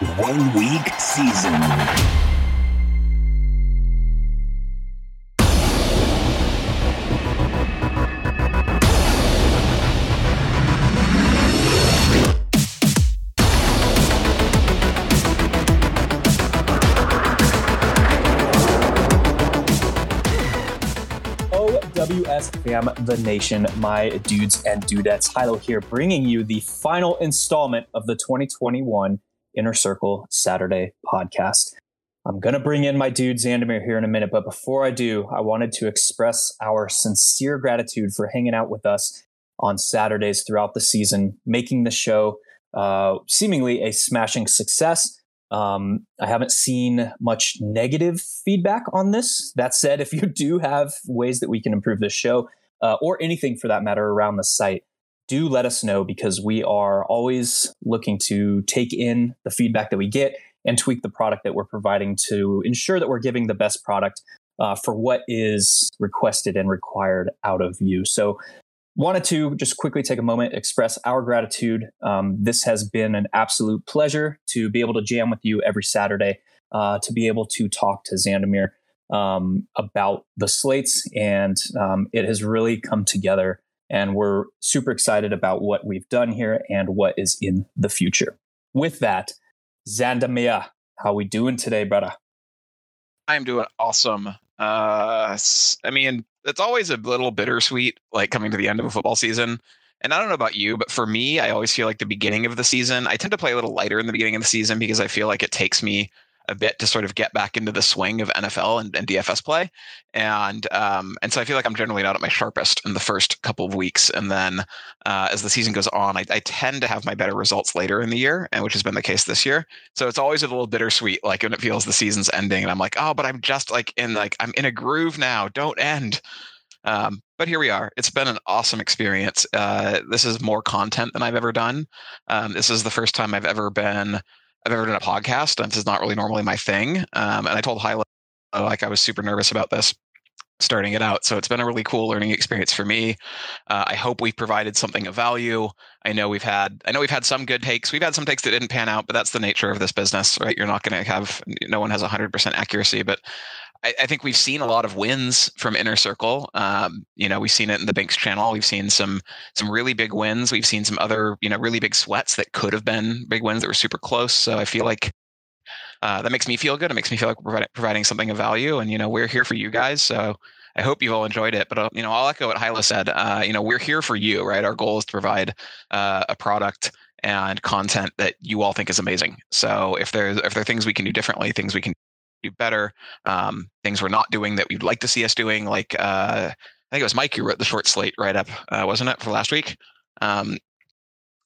one week season. Fam, the nation, my dudes and dudettes. Hilow here, bringing you the final installment of the 2021 Inner Circle Saturday podcast. I'm going to bring in my dude Xandamere here in a minute, but before I do, I wanted to express our sincere gratitude for hanging out with us on Saturdays throughout the season, making the show uh, seemingly a smashing success. Um, I haven't seen much negative feedback on this. That said, if you do have ways that we can improve this show, uh, or anything for that matter around the site, do let us know because we are always looking to take in the feedback that we get and tweak the product that we're providing to ensure that we're giving the best product uh, for what is requested and required out of you. So, wanted to just quickly take a moment, express our gratitude. Um, this has been an absolute pleasure to be able to jam with you every Saturday, uh, to be able to talk to Xandamere um, about the slates, and um, it has really come together and we're super excited about what we've done here and what is in the future. With that, Xandamere, how we doing today, brother? I'm doing awesome. Uh, I mean, it's always a little bittersweet, like coming to the end of a football season. And I don't know about you, but for me, I always feel like the beginning of the season, I tend to play a little lighter in the beginning of the season because I feel like it takes me a bit to sort of get back into the swing of NFL and, and DFS play, and um, and so I feel like I'm generally not at my sharpest in the first couple of weeks, and then uh, as the season goes on, I, I, tend to have my better results later in the year, and which has been the case this year. So it's always a little bittersweet, like when it feels the season's ending, and I'm like, oh, but I'm just like in like I'm in a groove now. Don't end. Um, but here we are. It's been an awesome experience. Uh, this is more content than I've ever done. Um, this is the first time I've ever been I've ever done a podcast. And this is not really normally my thing. Um, and I told Hilow like I was super nervous about this starting it out. So it's been a really cool learning experience for me. Uh, I hope we've provided something of value. I know we've had I know we've had some good takes. We've had some takes that didn't pan out, but that's the nature of this business, right? You're not going to have no one has 100% accuracy, but I, I, think we've seen a lot of wins from Inner Circle. Um, you know, we've seen it in the Banks channel. We've seen some some really big wins. We've seen some other you know really big sweats that could have been big wins that were super close. So I feel like uh, that makes me feel good. It makes me feel like we're providing, something of value, and you know we're here for you guys. So I hope you've all enjoyed it. But uh, you know, I'll echo what Hilow said. Uh, you know, we're here for you, right? Our goal is to provide uh, a product and content that you all think is amazing. So if there's if there are things we can do differently, things we can do better, um, things we're not doing that we'd like to see us doing. Like uh, I think it was Mike who wrote the short slate write up, uh, wasn't it, for last week? Um,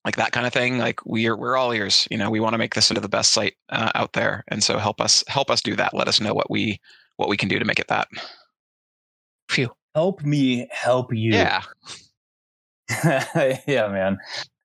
like that kind of thing. Like we're we're all ears. You know, we want to make this into the best site uh, out there, and so help us help us do that. Let us know what we what we can do to make it that. Phew. Help me help you. Yeah. yeah, man.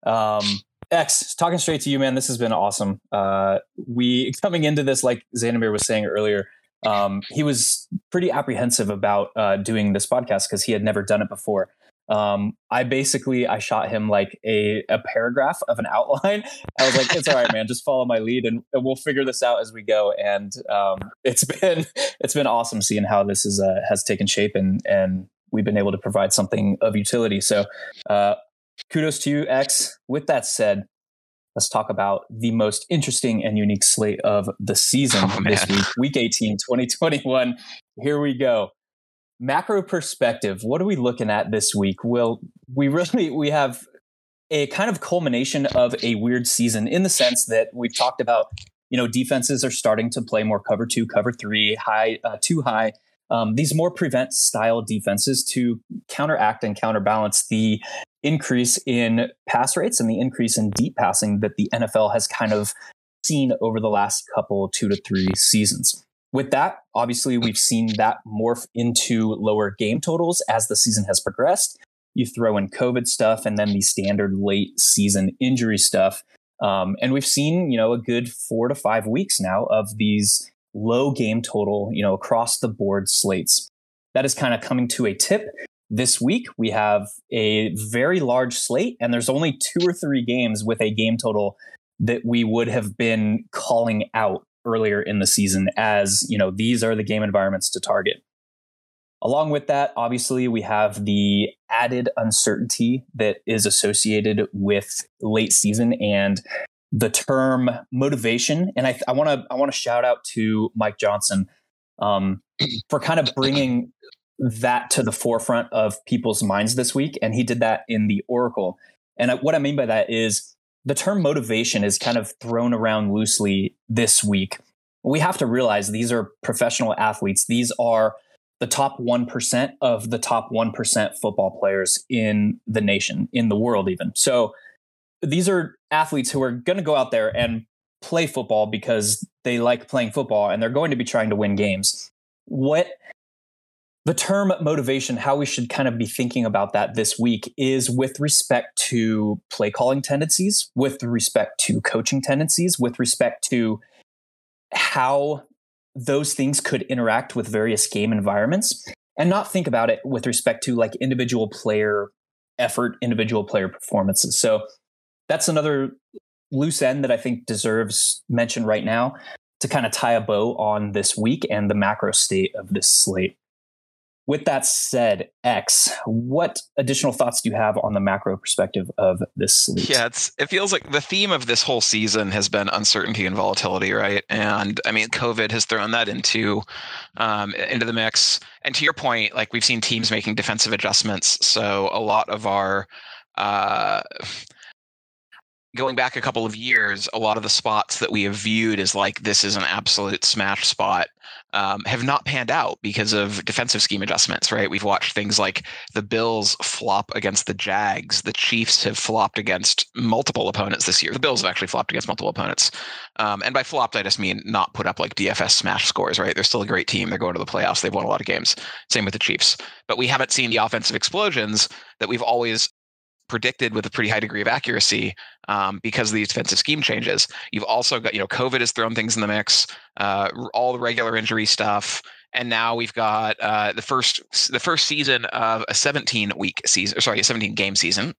Um, X, talking straight to you, man. This has been awesome. Uh, we coming into this, like Xandamere was saying earlier, um, he was pretty apprehensive about uh, doing this podcast because he had never done it before. Um, I basically I shot him like a, a paragraph of an outline. I was like, "It's all right, man. Just follow my lead, and, and we'll figure this out as we go." And um, it's been it's been awesome seeing how this is uh, has taken shape, and and we've been able to provide something of utility. So, uh, kudos to you, X. With that said, let's talk about the most interesting and unique slate of the season oh, this week, week 18, 2021. Here we go. Macro perspective, what are we looking at this week? Well, we really we have a kind of culmination of a weird season in the sense that we've talked about, you know, defenses are starting to play more cover two, cover three, high, uh, too high um, these more prevent style defenses to counteract and counterbalance the increase in pass rates and the increase in deep passing that the NFL has kind of seen over the last couple two to three seasons. With that, obviously, we've seen that morph into lower game totals as the season has progressed. You throw in COVID stuff and then the standard late season injury stuff. Um, and we've seen, you know, a good four to five weeks now of these low game total, you know, across the board slates. That is kind of coming to a tip. This week, we have a very large slate, and there's only two or three games with a game total that we would have been calling out earlier in the season as, you know, these are the game environments to target. Along with that, obviously, we have the added uncertainty that is associated with late season and the term motivation. And I, want to I want to shout out to Mike Johnson um, for kind of bringing that to the forefront of people's minds this week. And he did that in the Oracle. And what I mean by that is the term motivation is kind of thrown around loosely this week. We have to realize these are professional athletes. These are the top 1% of the top 1% football players in the nation, in the world, even. So these are athletes who are going to go out there and play football because they like playing football and they're going to be trying to win games. What the term motivation, how we should kind of be thinking about that this week is with respect to play calling tendencies, with respect to coaching tendencies, with respect to how those things could interact with various game environments, and not think about it with respect to like individual player effort, individual player performances. So that's another loose end that I think deserves mention right now to kind of tie a bow on this week and the macro state of this slate. With that said, X, what additional thoughts do you have on the macro perspective of this slate? Yeah, it's it feels like the theme of this whole season has been uncertainty and volatility, right? And I mean, COVID has thrown that into um, into the mix. And to your point, like we've seen teams making defensive adjustments, so a lot of our uh, going back a couple of years, a lot of the spots that we have viewed as like this is an absolute smash spot um, have not panned out because of defensive scheme adjustments, right? We've watched things like the Bills flop against the Jags. The Chiefs have flopped against multiple opponents this year. The Bills have actually flopped against multiple opponents. Um, and by flopped, I just mean not put up like DFS smash scores, right? They're still a great team. They're going to the playoffs. They've won a lot of games. Same with the Chiefs. But we haven't seen the offensive explosions that we've always predicted with a pretty high degree of accuracy um, because of these defensive scheme changes. You've also got, you know, COVID has thrown things in the mix, uh, all the regular injury stuff, and now we've got uh, the first the first season of a 17 week season, sorry, a 17 game season.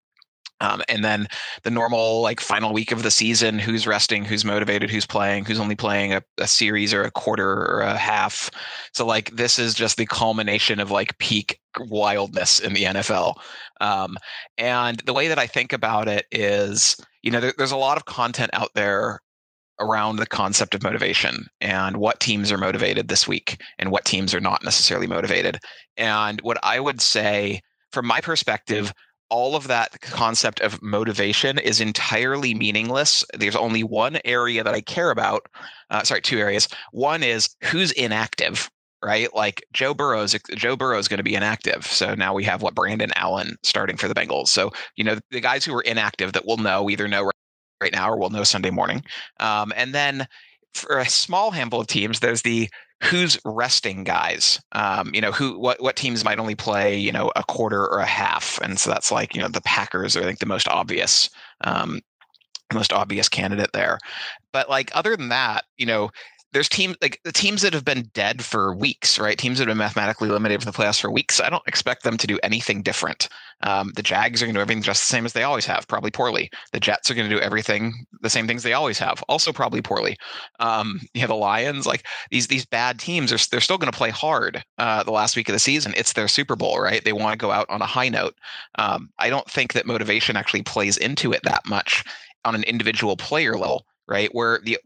Um, and then the normal like final week of the season who's resting who's motivated who's playing who's only playing a, a, series or a quarter or a half. So like this is just the culmination of like peak wildness in the nfl um, and the way that i think about it is you know there, there's a lot of content out there around the concept of motivation and what teams are motivated this week and what teams are not necessarily motivated. And what i would say from my perspective all of that concept of motivation is entirely meaningless. There's only one area that I care about. Uh, sorry, two areas. One is who's inactive, right? Like Joe Burrow's Joe Burrow is going to be inactive. So now we have what Brandon Allen starting for the Bengals. So you know the guys who are inactive that we'll know either know right now or we'll know Sunday morning. Um, and then for a small handful of teams, there's the who's resting guys. Um, you know, who what what teams might only play, you know, a quarter or a half. And so that's like, you know, the Packers are I think the most obvious um most obvious candidate there. But like other than that, you know, there's teams like the teams that have been dead for weeks, right? Teams that have been mathematically eliminated from the playoffs for weeks. I don't expect them to do anything different. Um, the Jags are going to do everything just the same as they always have, probably poorly. The Jets are going to do everything the same things they always have, also probably poorly. Um, you know, the Lions, like these these bad teams, are they're still going to play hard uh, the last week of the season. It's their Super Bowl, right? They want to go out on a high note. Um, I don't think that motivation actually plays into it that much on an individual player level right? Where the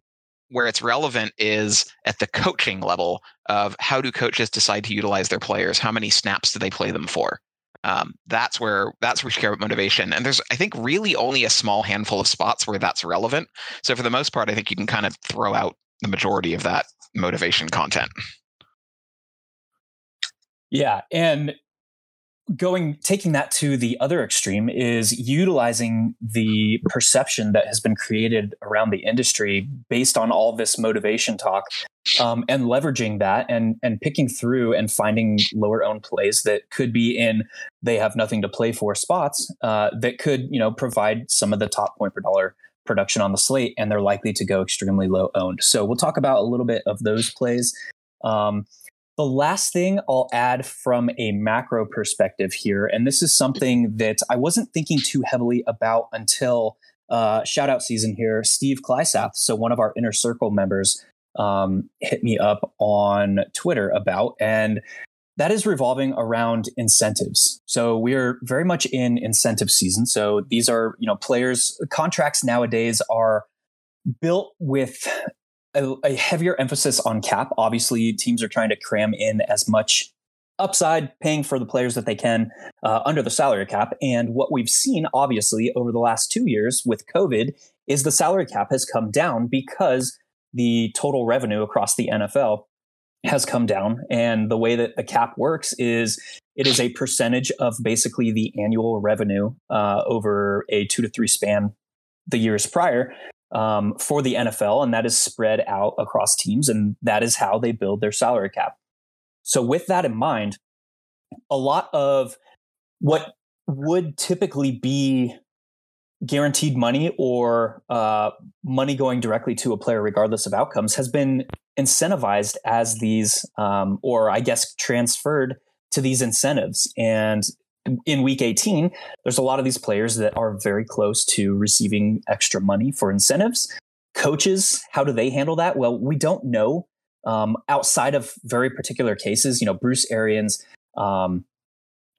where it's relevant is at the coaching level of how do coaches decide to utilize their players? How many snaps do they play them for? Um, that's where that's where we care about motivation. And there's I think really only a small handful of spots where that's relevant. So for the most part, I think you can kind of throw out the majority of that motivation content. Yeah, and going taking that to the other extreme is utilizing the perception that has been created around the industry based on all this motivation talk um, and leveraging that and and picking through and finding lower owned plays that could be in they have nothing to play for spots uh, that could you know provide some of the top point per dollar production on the slate and they're likely to go extremely low owned. So we'll talk about a little bit of those plays. Um, the last thing I'll add from a macro perspective here, and this is something that I wasn't thinking too heavily about until uh, shout out season here. Steve Klysath, so one of our inner circle members, um, hit me up on Twitter about, and that is revolving around incentives. So we're very much in incentive season. So these are, you know, players contracts nowadays are built with a, a, heavier emphasis on cap. Obviously, teams are trying to cram in as much upside, paying for the players that they can uh, under the salary cap. And what we've seen, obviously, over the last two years with COVID is the salary cap has come down because the total revenue across the NFL has come down. And the way that the cap works is it is a percentage of basically the annual revenue uh, over a two to three span the years prior um, for the NFL. And that is spread out across teams. And that is how they build their salary cap. So, with that in mind, a lot of what would typically be guaranteed money or uh, money going directly to a player regardless of outcomes has been incentivized as these um, or i guess transferred to these incentives and in week 18 there's a lot of these players that are very close to receiving extra money for incentives coaches how do they handle that well we don't know um, outside of very particular cases you know bruce arians um,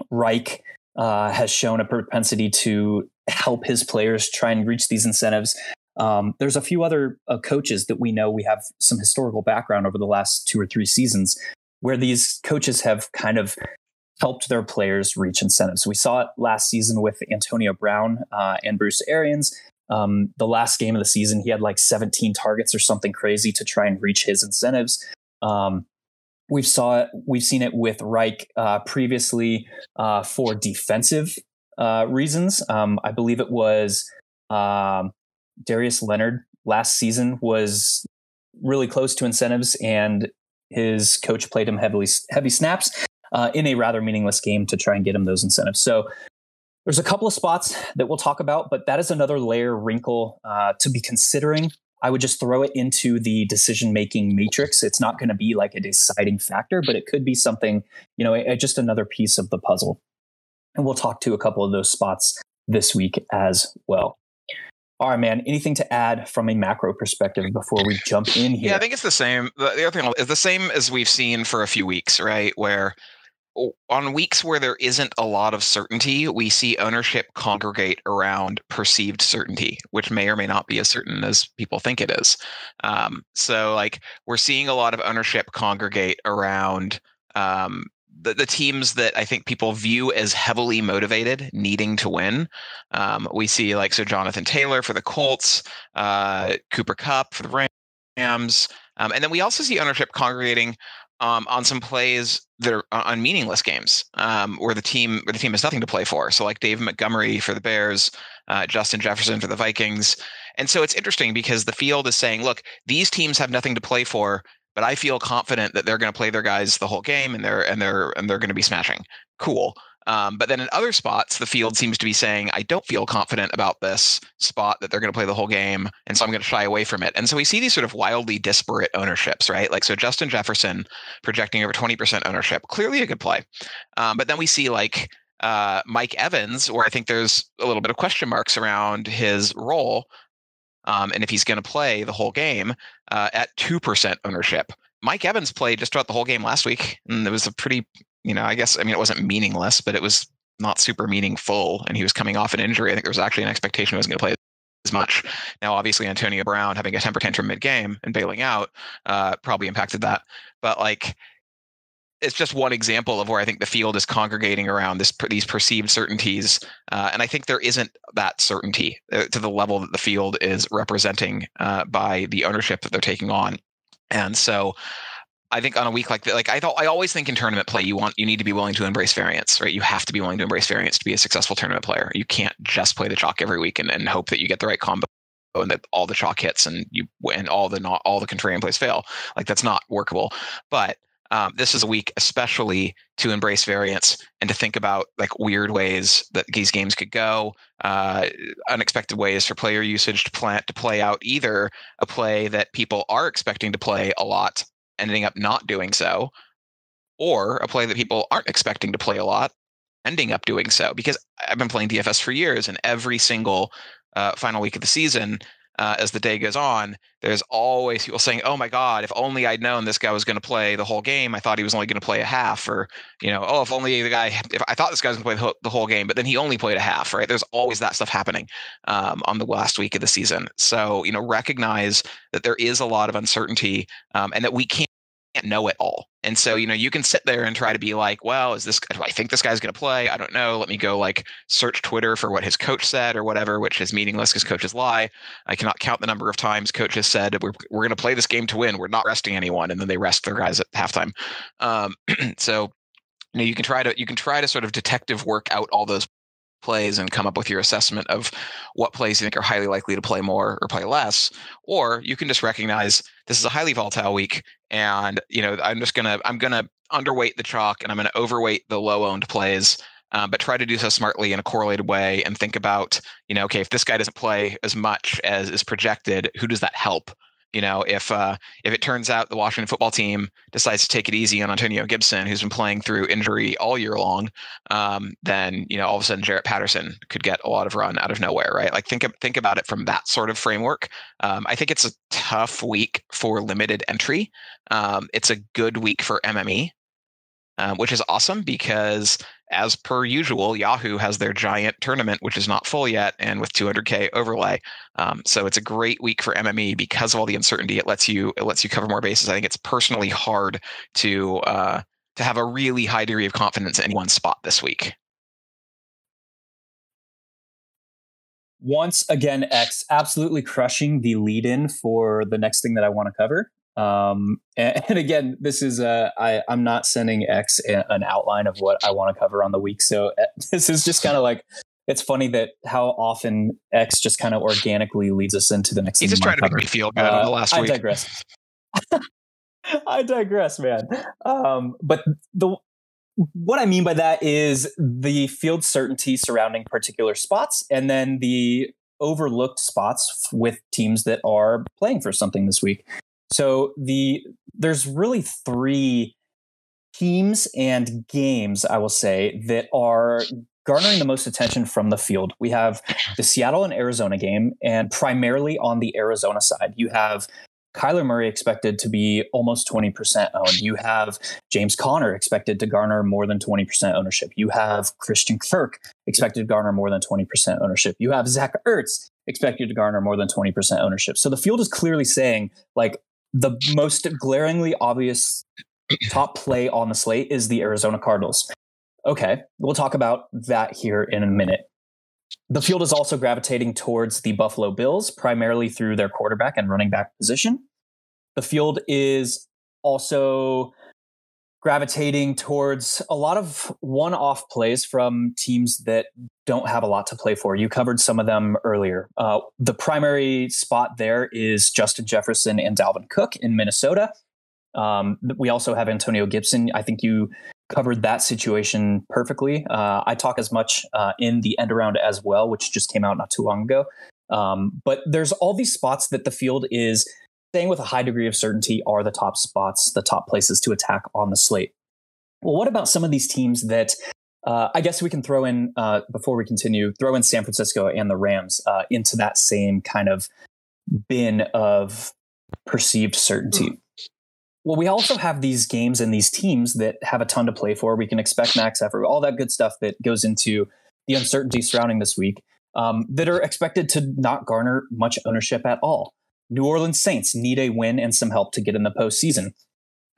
reich uh, has shown a propensity to help his players try and reach these incentives. Um, there's a few other uh, coaches that we know we have some historical background over the last two or three seasons where these coaches have kind of helped their players reach incentives. We saw it last season with Antonio Brown uh, and Bruce Arians. Um, the last game of the season, he had like 17 targets or something crazy to try and reach his incentives. Um, we've saw it, we've seen it with Reich uh, previously uh, for defensive uh, reasons. Um, I believe it was um, Darius Leonard last season was really close to incentives, and his coach played him heavily heavy snaps uh, in a rather meaningless game to try and get him those incentives. So. There's a couple of spots that we'll talk about, but that is another layer wrinkle uh, to be considering I would just throw it into the decision making matrix. It's not going to be like a deciding factor, but it could be something, you know, a, just another piece of the puzzle. And we'll talk to a couple of those spots this week as well. All right, man. Anything to add from a macro perspective before we jump in here? Yeah, I think it's the same. The other thing is the same as we've seen for a few weeks, right? Where on weeks where there isn't a lot of certainty, we see ownership congregate around perceived certainty, which may or may not be as certain as people think it is. Um, so, like, we're seeing a lot of ownership congregate around um, the, the teams that I think people view as heavily motivated, needing to win. Um, we see like so Jonathan Taylor for the Colts, uh, Cooper Kupp for the Rams, um, and then we also see ownership congregating um, on some plays that are on meaningless games um, where the team where the team has nothing to play for. So like Dave Montgomery for the Bears, uh, Justin Jefferson for the Vikings, and so it's interesting because the field is saying, look, these teams have nothing to play for but I feel confident that they're going to play their guys the whole game and they're and they're and they're going to be smashing. Cool. Um, but then in other spots, the field seems to be saying, I don't feel confident about this spot that they're going to play the whole game. And so I'm going to shy away from it. And so we see these sort of wildly disparate ownerships, right? Like, so Justin Jefferson projecting over 20% ownership, clearly a good play. Um, but then we see like uh, Mike Evans, where I think there's a little bit of question marks around his role um, and if he's going to play the whole game uh, at 2% ownership. Mike Evans played just throughout the whole game last week, and it was a pretty, you know, I guess, I mean, it wasn't meaningless, but it was not super meaningful, and he was coming off an injury. I think there was actually an expectation he wasn't going to play as much. Now, obviously, Antonio Brown having a temper tantrum mid game and bailing out uh, probably impacted that. But like, it's just one example of where I think the field is congregating around this these perceived certainties, uh, and I think there isn't that certainty uh, to the level that the field is representing uh, by the ownership that they're taking on, and so. I think on a week like that, like I thought, I always think in tournament play, you want you need to be willing to embrace variance, right? You have to be willing to embrace variance to be a successful tournament player. You can't just play the chalk every week and, and hope that you get the right combo and that all the chalk hits and you and all the not all the contrarian plays fail. Like that's not workable. But um, this is a week especially to embrace variance and to think about like weird ways that these games could go uh, unexpected ways for player usage to plant to play out either a play that people are expecting to play a lot ending up not doing so or a play that people aren't expecting to play a lot ending up doing so because i've been playing dfs for years and every single uh, final week of the season, uh, as the day goes on, there's always people saying, "Oh my God, if only I'd known this guy was going to play the whole game. I thought he was only going to play a half." Or, you know, "Oh, if only the guy, if I thought this guy was going to play the whole game, but then he only played a half." Right? There's always that stuff happening um, on the last week of the season. So, you know, recognize that there is a lot of uncertainty um, and that we can't can't know it all. And so, you know, you can sit there and try to be like, well, is this, do I think this guy's going to play? I don't know. Let me go like search Twitter for what his coach said or whatever, which is meaningless because coaches lie. I cannot count the number of times coaches said, we're, we're going to play this game to win. We're not resting anyone. And then they rest their guys at halftime. Um, so, you know, you can try to, you can try to sort of detective work out all those plays and come up with your assessment of what plays you think are highly likely to play more or play less. Or you can just recognize this is a highly volatile week and you know i'm just gonna i'm gonna underweight the chalk and i'm gonna overweight the low owned plays um, but try to do so smartly in a correlated way and think about you know okay if this guy doesn't play as much as is projected who does that help you know, if uh, if it turns out the Washington football team decides to take it easy on Antonio Gibson, who's been playing through injury all year long, um, then you know all of a sudden Jaret Patterson could get a lot of run out of nowhere, right? Like think think about it from that sort of framework. Um, I think it's a tough week for limited entry. Um, it's a good week for MME, um, which is awesome because as per usual, Yahoo has their giant tournament, which is not full yet, and with 200k overlay. Um, so it's a great week for MME because of all the uncertainty. It lets you it lets you cover more bases. I think it's personally hard to uh, to have a really high degree of confidence in one spot this week. Once again, X absolutely crushing the lead in for the next thing that I want to cover. Um, and, and, again, this is uh, I, I'm not sending X an outline of what I want to cover on the week. So uh, this is just kind of like it's funny that how often X just kind of organically leads us into the next. He's just trying to make me feel good uh, on the last I week. I digress. I digress, man. Um, but the what I mean by that is the field certainty surrounding particular spots, and then the overlooked spots with teams that are playing for something this week. So the there's really three teams and games I will say that are garnering the most attention from the field. We have the Seattle and Arizona game, and primarily on the Arizona side, you have Kyler Murray expected to be almost 20% owned. You have James Conner expected to garner more than 20% ownership. You have Christian Kirk expected to garner more than 20% ownership. You have Zach Ertz expected to garner more than 20% ownership. So the field is clearly saying, like, the most glaringly obvious top play on the slate is the Arizona Cardinals. Okay, we'll talk about that here in a minute. The field is also gravitating towards the Buffalo Bills, primarily through their quarterback and running back position. The field is also gravitating towards a lot of one off plays from teams that don't have a lot to play for. You covered some of them earlier. Uh, the primary spot there is Justin Jefferson and Dalvin Cook in Minnesota. Um, we also have Antonio Gibson. I think you covered that situation perfectly. Uh, I talk as much uh, in the end around as well, which just came out not too long ago. Um, but there's all these spots that the field is saying with a high degree of certainty are the top spots, the top places to attack on the slate. Well, what about some of these teams that uh, I guess we can throw in uh, before we continue, throw in San Francisco and the Rams uh, into that same kind of bin of perceived certainty. Mm. Well, we also have these games and these teams that have a ton to play for. We can expect max effort, all that good stuff that goes into the uncertainty surrounding this week um, that are expected to not garner much ownership at all. New Orleans Saints need a win and some help to get in the postseason.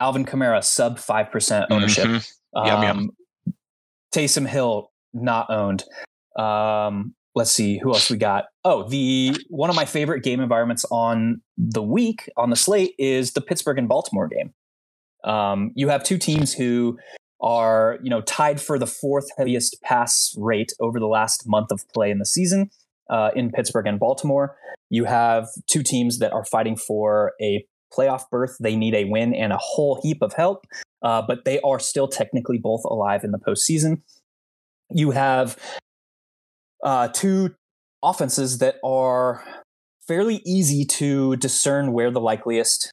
Alvin Kamara, sub 5% ownership. Mm-hmm. Yum, um, yum. Taysom Hill, not owned. Um, let's see who else we got. Oh, the one of my favorite game environments on the week on the slate is the Pittsburgh and Baltimore game. Um, you have two teams who are you know tied for the fourth heaviest pass rate over the last month of play in the season uh, in Pittsburgh and Baltimore. You have two teams that are fighting for a playoff berth. They need a win and a whole heap of help, uh, but they are still technically both alive in the postseason. You have uh, two offenses that are fairly easy to discern where the likeliest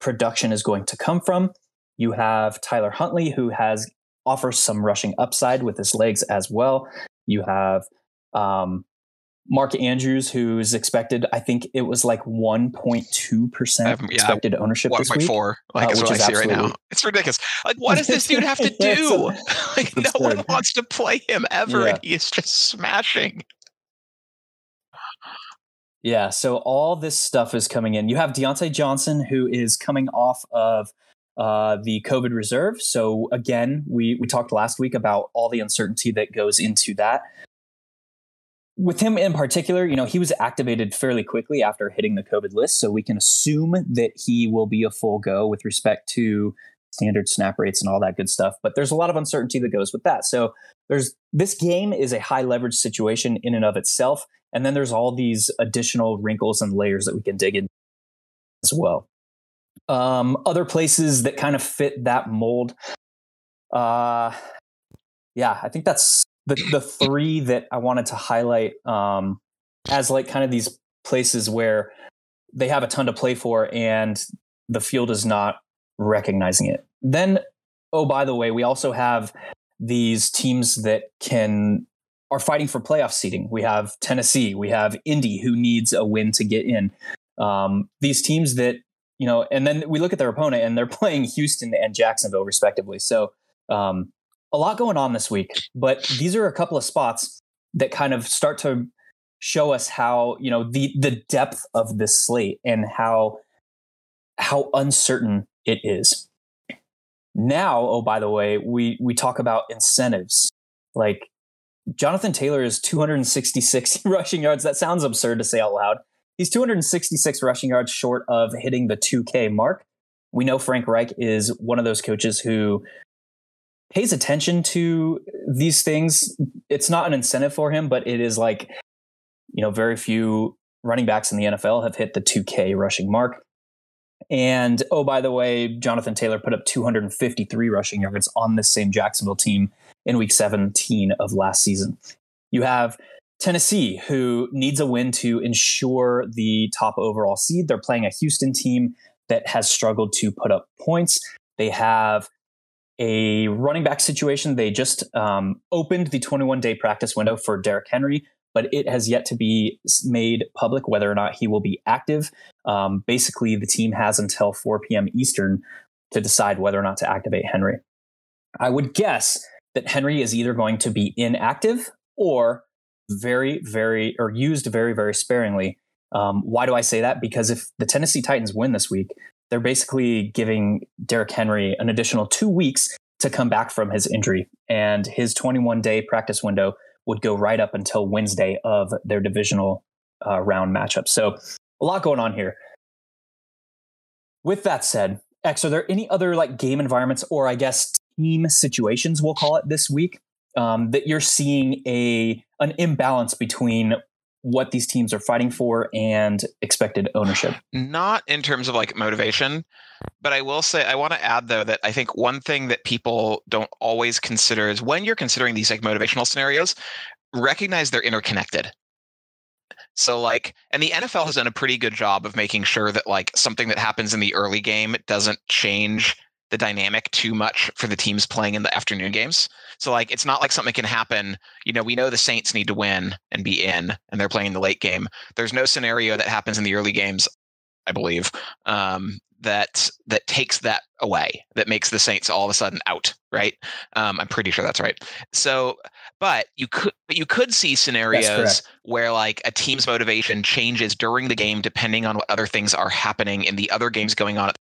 production is going to come from. You have Tyler Huntley, who has offers some rushing upside with his legs as well. You have um, Mark Andrews, who's expected, I think it was like 1.2 percent Um, yeah, expected ownership this week. four, like uh, is which what I is see right now. absolutely- It's ridiculous. Like, what does this dude have to do? like, no one wants to play him ever, Yeah. and he is just smashing. Yeah, so all this stuff is coming in. You have Diontae Johnson, who is coming off of uh, the COVID reserve. So again, we we talked last week about all the uncertainty that goes into that. With him in particular, you know, he was activated fairly quickly after hitting the COVID list, so we can assume that he will be a full go with respect to standard snap rates and all that good stuff. But there's a lot of uncertainty that goes with that. So there's this game is a high leverage situation in and of itself. And then there's all these additional wrinkles and layers that we can dig in as well. Um, other places that kind of fit that mold. Uh, yeah, I think that's the, the three that I wanted to highlight um, as like kind of these places where they have a ton to play for and the field is not recognizing it. Then, oh, by the way, we also have these teams that can are fighting for playoff seeding. We have Tennessee, we have Indy, who needs a win to get in. Um, these teams that you know, and then we look at their opponent, and they're playing Houston and Jacksonville respectively. So um, a lot going on this week, but these are a couple of spots that kind of start to show us how you know the the depth of this slate and how how uncertain it is. Now, oh by the way, we we talk about incentives. Like Jonathan Taylor is 266 rushing yards. That sounds absurd to say out loud. He's 266 rushing yards short of hitting the 2K mark. We know Frank Reich is one of those coaches who pays attention to these things. It's not an incentive for him, but it is like, you know, very few running backs in the NFL have hit the 2K rushing mark. And oh, by the way, Jonathan Taylor put up 253 rushing yards on this same Jacksonville team in week 17 of last season. You have Tennessee, who needs a win to ensure the top overall seed. They're playing a Houston team that has struggled to put up points. They have a running back situation. They just um, opened the 21 day practice window for Derrick Henry, but it has yet to be made public whether or not he will be active. Um, basically, the team has until 4 p.m. Eastern to decide whether or not to activate Henry. I would guess that Henry is either going to be inactive or very, very, or used very, very sparingly. Um, why do I say that? Because if the Tennessee Titans win this week, they're basically giving Derrick Henry an additional two weeks to come back from his injury. And his 21 day practice window would go right up until Wednesday of their divisional uh, round matchup. So a lot going on here. With that said, X, are there any other like game environments or I guess team situations, we'll call it this week, um, that you're seeing a an imbalance between what these teams are fighting for and expected ownership? Not in terms of like motivation, but I will say I want to add though that I think one thing that people don't always consider is when you're considering these like motivational scenarios, recognize they're interconnected. So like, and the NFL has done a pretty good job of making sure that like something that happens in the early game doesn't change the dynamic too much for the teams playing in the afternoon games. So like it's not like something can happen, you know, we know the Saints need to win and be in and they're playing the late game. There's no scenario that happens in the early games, I believe, um, that that takes that away, that makes the Saints all of a sudden out, right? Um, I'm pretty sure that's right. So but you could but you could see scenarios where like a team's motivation changes during the game depending on what other things are happening in the other games going on at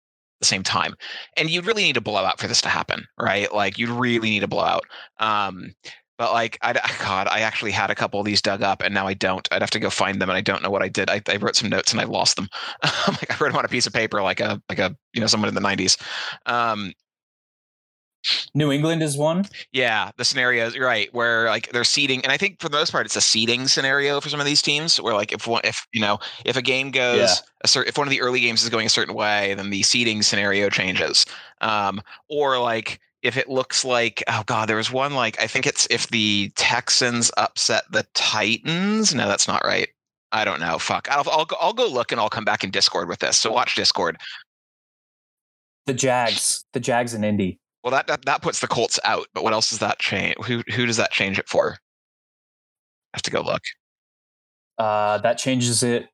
the same time. And you'd really need a blowout for this to happen, right? Like you'd really need a blowout. Um, but like I God, I actually had a couple of these dug up, and now I don't. I'd have to go find them, and I don't know what I did. I, I wrote some notes and I lost them. like I wrote them on a piece of paper, like a like a you know someone in the '90s. Um, New England is one. yeah, the scenarios you're right where like they're seeding, and I think for the most part it's a seeding scenario for some of these teams. Where like if one, if you know if a game goes Yeah. a certain if one of the early games is going a certain way, then the seeding scenario changes. Um, or like if it looks like oh god, there was one like I think it's if the Texans upset the Titans. No, that's not right. I don't know. Fuck. I'll I'll go, I'll go look and I'll come back in Discord with this. So watch Discord. The Jags, the Jags and Indy. Well, that, that that puts the Colts out. But what else does that change? Who who does that change it for? I have to go look. Uh, that changes it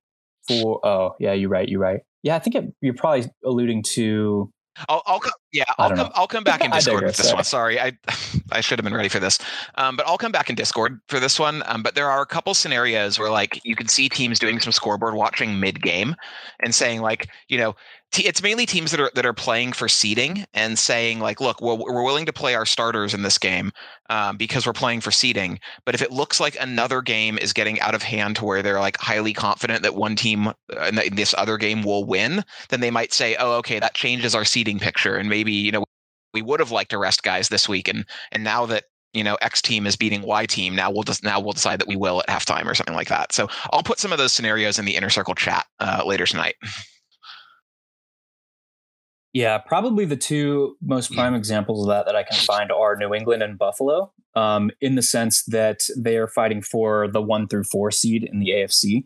for. Oh, yeah, you're right. You're right. Yeah, I think it, you're probably alluding to I'll, I'll. Yeah, I'll come. Know. I'll come back in Discord with this one. Sorry, I I should have been ready for this. Um, but I'll come back in Discord for this one. Um, but there are a couple scenarios where like you can see teams doing some scoreboard watching mid game and saying like you know it's mainly teams that are that are playing for seeding and saying like, look, we're, we're willing to play our starters in this game um, because we're playing for seeding. But if it looks like another game is getting out of hand to where they're like highly confident that one team in, in this other game will win, then they might say, oh, okay, that changes our seeding picture, and maybe you know we would have liked to rest guys this week, and and now that you know X team is beating Y team, now we'll just now we'll decide that we will at halftime or something like that. So I'll put some of those scenarios in the inner circle chat uh, later tonight. Yeah, probably the two most prime examples of that that I can find are New England and Buffalo, um, in the sense that they are fighting for the one through four seed in the AFC.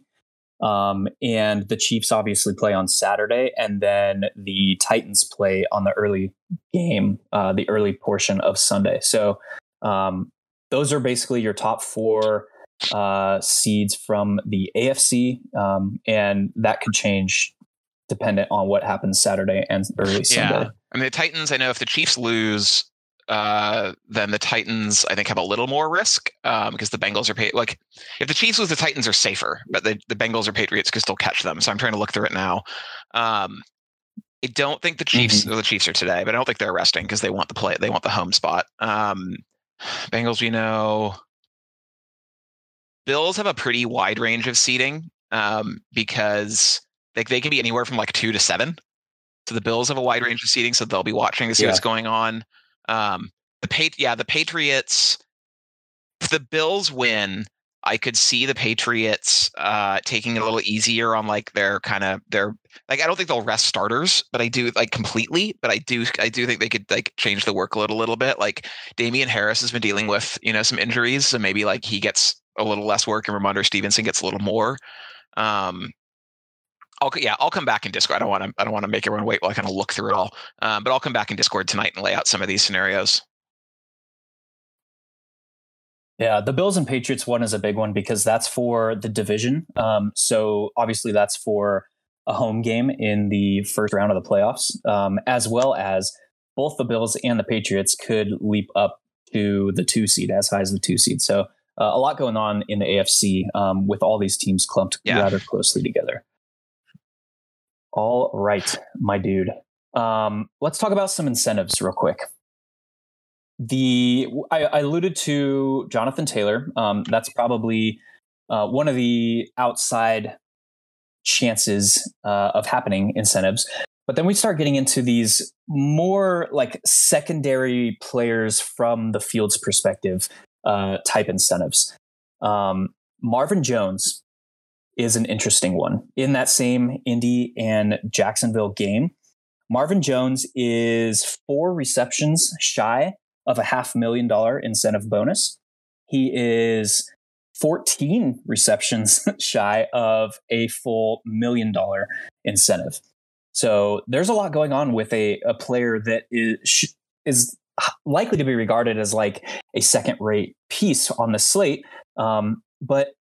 Um, and the Chiefs obviously play on Saturday, and then the Titans play on the early game, uh, the early portion of Sunday. So um, those are basically your top four uh, seeds from the AFC, um, and that could change dependent on what happens Saturday and early Sunday. Yeah. I mean, the Titans, I know if the Chiefs lose, uh, then the Titans, I think, have a little more risk um, because the Bengals are paid. Like, if the Chiefs lose, the Titans are safer, but the, the Bengals or Patriots could still catch them. So I'm trying to look through it now. Um, I don't think the Chiefs, mm-hmm. the Chiefs are today, but I don't think they're resting because they want the play. They want the home spot. Um, Bengals, we know. Bills have a pretty wide range of seating um, because like they can be anywhere from like two to seven. So the Bills have a wide range of seating, so they'll be watching to see yeah. what's going on. Um, the Pat- yeah, the Patriots. If the Bills win, I could see the Patriots uh, taking it a little easier on like their kind of their like I don't think they'll rest starters, but I do like completely. But I do I do think they could like change the workload a little bit. Like Damien Harris has been dealing with you know some injuries, so maybe like he gets a little less work and Rhamondre Stevenson gets a little more. Um, I'll yeah, I'll come back in Discord. I don't want to I don't want to make everyone wait while I kind of look through it all. Um, but I'll come back in Discord tonight and lay out some of these scenarios. Yeah, the Bills and Patriots one is a big one because that's for the division. Um, so obviously that's for a home game in the first round of the playoffs, um, as well as both the Bills and the Patriots could leap up to the two seed, as high as the two seed. So uh, a lot going on in the AFC um, with all these teams clumped yeah. rather closely together. All right, my dude. Um, let's talk about some incentives real quick. The I, I alluded to Jonathan Taylor. Um, that's probably uh, one of the outside chances uh, of happening incentives. But then we start getting into these more like secondary players from the field's perspective uh, type incentives. Um, Marvin Jones is an interesting one. In that same Indy and Jacksonville game, Marvin Jones is four receptions shy of a half million dollar incentive bonus. He is 14 receptions shy of a full million dollar incentive. So there's a lot going on with a, a player that is is likely to be regarded as like a second rate piece on the slate. Um, but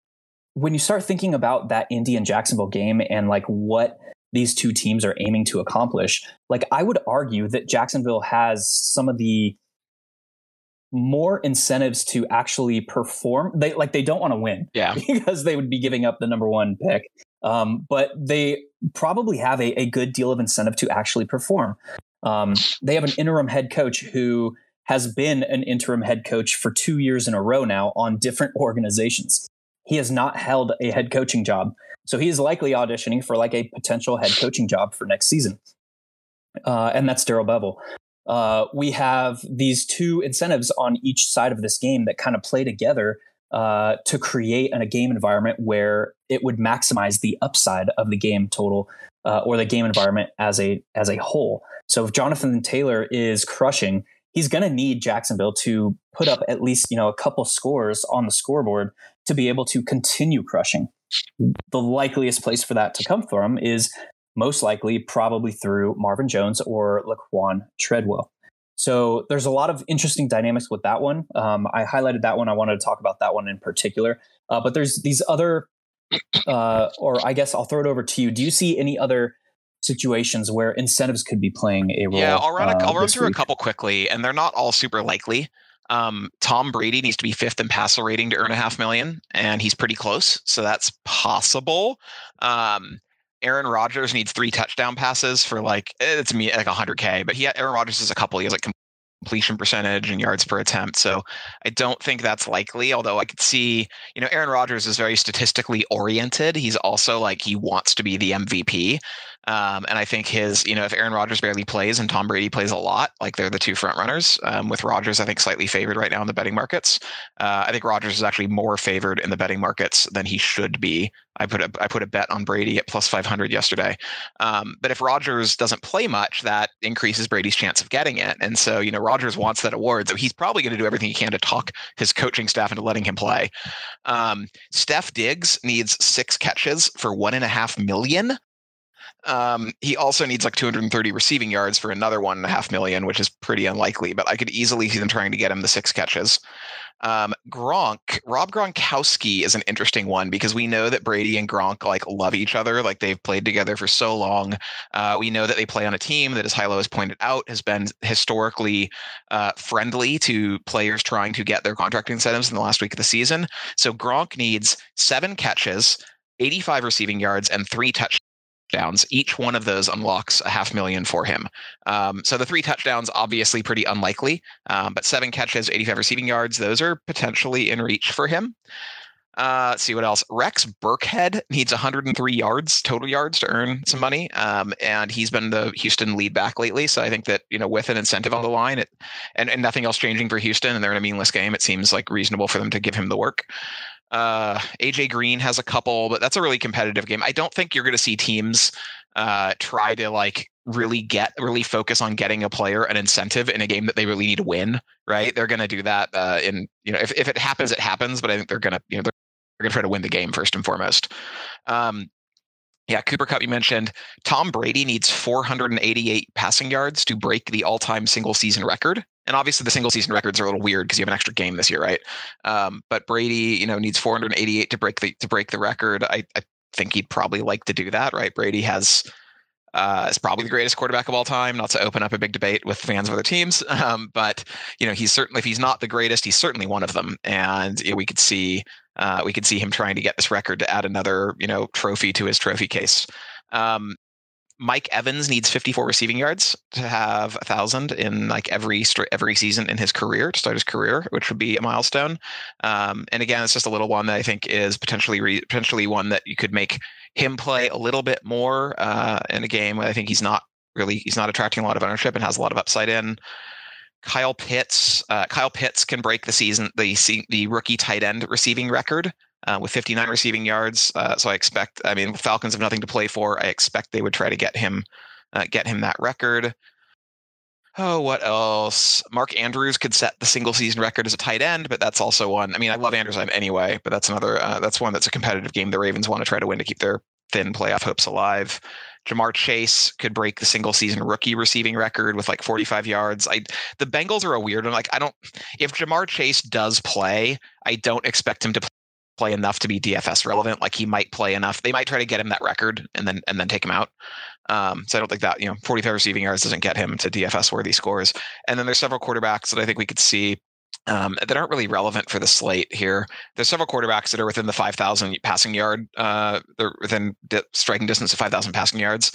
when you start thinking about that Indy and Jacksonville game and like what these two teams are aiming to accomplish, like I would argue that Jacksonville has some of the more incentives to actually perform. They like they don't want to win, yeah, because they would be giving up the number one pick. Um, but they probably have a, a good deal of incentive to actually perform. Um, they have an interim head coach who has been an interim head coach for two years in a row now on different organizations he has not held a head coaching job. So he is likely auditioning for like a potential head coaching job for next season. Uh, and that's Darrell Bevell. Uh, we have these two incentives on each side of this game that kind of play together uh, to create an, a game environment where it would maximize the upside of the game total uh, or the game environment as a as a whole. So if Jonathan Taylor is crushing, he's going to need Jacksonville to put up at least you know a couple scores on the scoreboard to be able to continue crushing. The likeliest place for that to come from is most likely probably through Marvin Jones or Laquan Treadwell. So there's a lot of interesting dynamics with that one. Um, I highlighted that one. I wanted to talk about that one in particular. Uh, but there's these other uh, or I guess I'll throw it over to you. Do you see any other situations where incentives could be playing a role? Yeah, I'll run, a, uh, I'll run through week? a couple quickly, and they're not all super likely. Um, Tom Brady needs to be fifth in passer rating to earn a half million, and he's pretty close, so that's possible. Um, Aaron Rodgers needs three touchdown passes for like it's me like 100k, but he Aaron Rodgers is a couple. He has like completion percentage and yards per attempt, so I don't think that's likely. Although I could see, you know, Aaron Rodgers is very statistically oriented. He's also like he wants to be the MVP. Um, and I think his, you know, if Aaron Rodgers barely plays and Tom Brady plays a lot, like they're the two front runners. Um, with Rodgers, I think slightly favored right now in the betting markets. Uh, I think Rodgers is actually more favored in the betting markets than he should be. I put a I put a bet on Brady at plus five hundred yesterday. Um, but if Rodgers doesn't play much, that increases Brady's chance of getting it. And so, you know, Rodgers wants that award, so he's probably going to do everything he can to talk his coaching staff into letting him play. Um, Steph Diggs needs six catches for one and a half million. Um, he also needs like 230 receiving yards for another one and a half million, which is pretty unlikely, but I could easily see them trying to get him the six catches. Um, Gronk, Rob Gronkowski is an interesting one because we know that Brady and Gronk like love each other. Like they've played together for so long. Uh, we know that they play on a team that, as Hilow has pointed out, has been historically uh, friendly to players trying to get their contract incentives in the last week of the season. So Gronk needs seven catches, 85 receiving yards, and three touchdowns touchdowns. Each one of those unlocks a half million for him. Um, so the three touchdowns, obviously pretty unlikely, um, but seven catches, 85 receiving yards, those are potentially in reach for him. Uh, let's see what else. Rex Burkhead needs 103 yards, total yards, to earn some money, um, and he's been the Houston lead back lately. So I think that you know, with an incentive on the line, it, and and nothing else changing for Houston, and they're in a meaningless game, it seems like reasonable for them to give him the work. Uh, AJ Green has a couple, but that's a really competitive game. I don't think you're going to see teams uh, try to like really get really focus on getting a player an incentive in a game that they really need to win. Right? They're going to do that uh, in you know if if it happens, it happens. But I think they're going to you know they're, they're going to try to win the game first and foremost. Um, yeah, Cooper Kupp, you mentioned. Tom Brady needs 488 passing yards to break the all time single season record. And obviously, the single season records are a little weird because you have an extra game this year, right? Um, but Brady, you know, needs 488 to break the to break the record. I, I think he'd probably like to do that, right? Brady has uh, is probably the greatest quarterback of all time. Not to open up a big debate with fans of other teams, um, but you know, he's certainly if he's not the greatest, he's certainly one of them. And you know, we could see uh, we could see him trying to get this record to add another you know trophy to his trophy case. Um, Mike Evans needs 54 receiving yards to have a thousand in like every every season in his career to start his career, which would be a milestone. Um, and again, it's just a little one that I think is potentially re- potentially one that you could make him play a little bit more uh, in a game. where I think he's not really he's not attracting a lot of ownership and has a lot of upside in. Kyle Pitts, uh, Kyle Pitts can break the season the the rookie tight end receiving record uh, with 59 receiving yards. Uh, so I expect, I mean, Falcons have nothing to play for. I expect they would try to get him, uh, get him that record. Oh, what else? Mark Andrews could set the single season record as a tight end, but that's also one. I mean, I love Andrews anyway, but that's another. Uh, that's one that's a competitive game. The Ravens want to try to win to keep their thin playoff hopes alive. Ja'Marr Chase could break the single season rookie receiving record with like 45 yards. I the Bengals are a weird one. Like I don't if Ja'Marr Chase does play, I don't expect him to play enough to be DFS relevant. Like he might play enough. They might try to get him that record and then and then take him out. Um, so I don't think that you know 45 receiving yards doesn't get him to DFS worthy scores. And then there's several quarterbacks that I think we could see um, that aren't really relevant for the slate here. There's several quarterbacks that are within the 5,000 passing yard. Uh, they're within di- striking distance of 5,000 passing yards,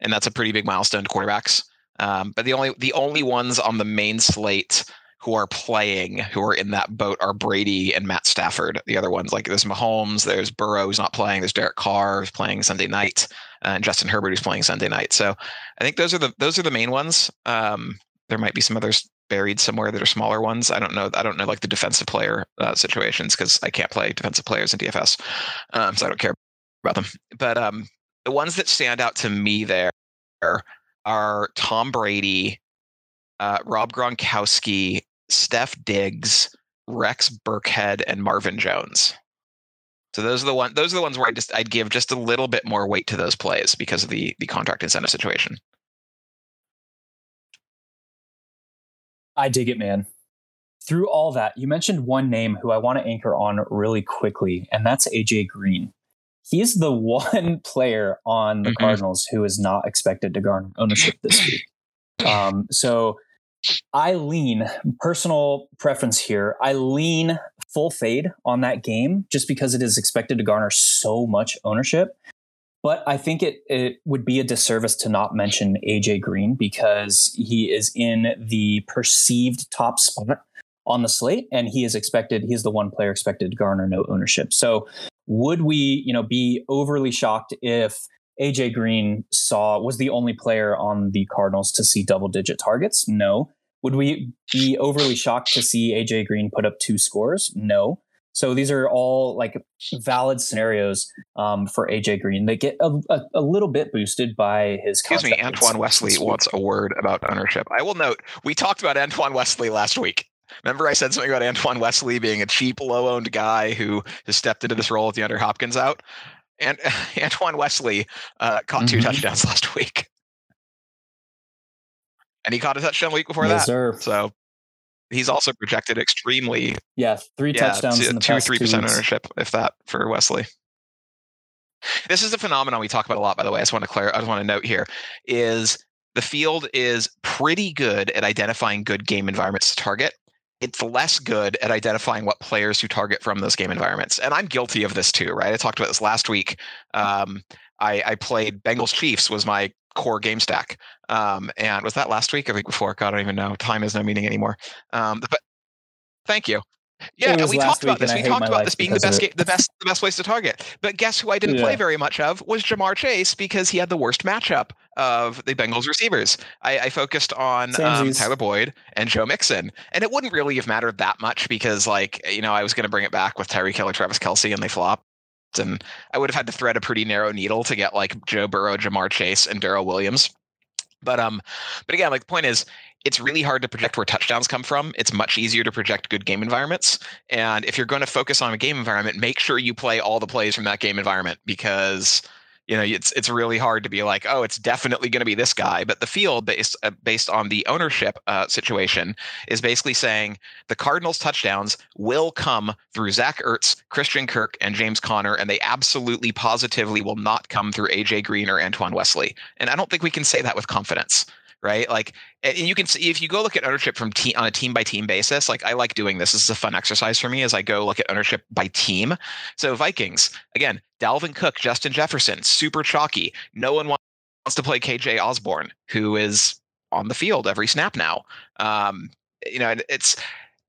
and that's a pretty big milestone to quarterbacks. Um, but the only the only ones on the main slate who are playing, who are in that boat, are Brady and Matt Stafford. The other ones, like there's Mahomes, there's Burrow who's not playing, there's Derek Carr who's playing Sunday night, uh, and Justin Herbert who's playing Sunday night. So I think those are the those are the main ones. Um, there might be some others buried somewhere that are smaller ones. I don't know. I don't know like the defensive player uh, situations because I can't play defensive players in DFS, um, so I don't care about them. But um, the ones that stand out to me there are Tom Brady, uh, Rob Gronkowski, Steph Diggs, Rex Burkhead, and Marvin Jones. So those are the one. Those are the ones where I just I'd give just a little bit more weight to those plays because of the the contract incentive situation. I dig it, man. Through all that, you mentioned one name who I want to anchor on really quickly, and that's AJ Green. he's the one player on the Mhm. Cardinals who is not expected to garner ownership this week. Um, so I lean personal preference here. I lean full fade on that game just because it is expected to garner so much ownership. But I think it, it would be a disservice to not mention AJ Green because he is in the perceived top spot on the slate and he is expected, he's the one player expected to garner no ownership. So would we, you know, be overly shocked if AJ Green saw was the only player on the Cardinals to see double digit targets? No. Would we be overly shocked to see AJ Green put up two scores? No. So these are all like valid scenarios um, for AJ Green. They get a, a, a little bit boosted by his. Excuse me, Antoine Wesley wants a word about ownership. I will note we talked about Antoine Wesley last week. Remember, I said something about Antoine Wesley being a cheap, low-owned guy who has stepped into this role with DeAndre Hopkins out. And Antoine Wesley uh, caught two Mhm. touchdowns last week, and he caught a touchdown week before Yes, that. sir. So he's also projected extremely Yeah, three yeah, touchdowns two, in the two three percent ownership, if that, for Wesley. This is a phenomenon we talk about a lot, by the way. I just want to clear. I just want to note here is the field is pretty good at identifying good game environments to target. It's less good at identifying what players to target from those game environments, and I'm guilty of this too. Right? I talked about this last week. Um, I, I played Bengals Chiefs was my core game stack, um, and was that last week or week before? God, I don't even know. Time is no meaning anymore. Um, but thank you. Yeah, we talked about this. We talked about this being the best, it. ga- the best, the best place to target. But guess who I didn't play very much of was Ja'Marr Chase because he had the worst matchup of the Bengals receivers. I, I focused on um, Tyler Boyd and Joe Mixon, and it wouldn't really have mattered that much because, like, you know, I was going to bring it back with Tyreek Hill or Travis Kelce, and they flopped. And I would have had to thread a pretty narrow needle to get like Joe Burrow, Ja'Marr Chase, and Darrel Williams. But um, but again, like the point is, it's really hard to project where touchdowns come from. It's much easier to project good game environments. And if you're going to focus on a game environment, make sure you play all the plays from that game environment because you know it's it's really hard to be like, oh, it's definitely going to be this guy. But the field based uh, based on the ownership uh, situation is basically saying the Cardinals' touchdowns will come through Zach Ertz, Christian Kirk, and James Conner, and they absolutely positively will not come through AJ Green or Antoine Wesley. And I don't think we can say that with confidence right? Like, and you can see if you go look at ownership from team on a team by team basis. Like, I like doing this. This is a fun exercise for me as I go look at ownership by team. So Vikings again, Dalvin Cook, Justin Jefferson, super chalky. No one wants to play KJ Osborn, who is on the field every snap now. Um, you know, it's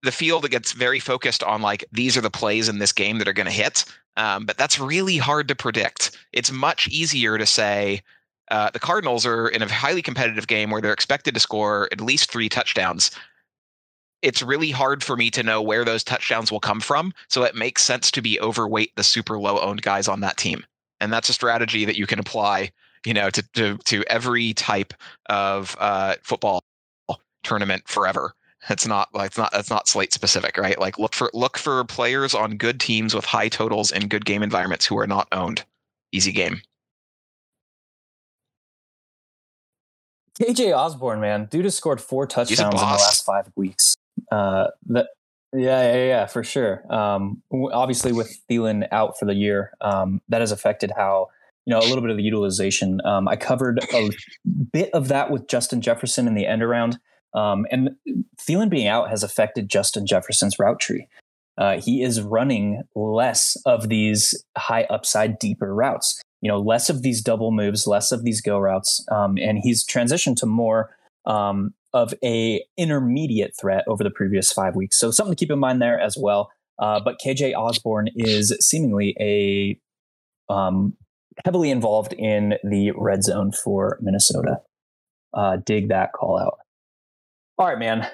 the field that gets very focused on like these are the plays in this game that are going to hit. Um, but that's really hard to predict. It's much easier to say, uh, the Cardinals are in a highly competitive game where they're expected to score at least three touchdowns. It's really hard for me to know where those touchdowns will come from. So it makes sense to be overweight the super low owned guys on that team. And that's a strategy that you can apply, you know, to to, to every type of uh, football tournament forever. It's not like it's not that's not slate specific, right? Like look for look for players on good teams with high totals and good game environments who are not owned. Easy game. KJ Osborn, man, dude has scored four touchdowns in the last five weeks. Uh, that, yeah, yeah, yeah, for sure. Um, obviously, with Thielen out for the year, um, that has affected how you know a little bit of the utilization. Um, I covered a bit of that with Justin Jefferson in the end around, um, and Thielen being out has affected Justin Jefferson's route tree. Uh, he is running less of these high upside, deeper routes you know less of these double moves less of these go routes um, and he's transitioned to more um, of a intermediate threat over the previous five weeks. So something to keep in mind there as well. Uh, but kj osborn is seemingly a um, heavily involved in the red zone for minnesota. Uh, dig that call out. All right man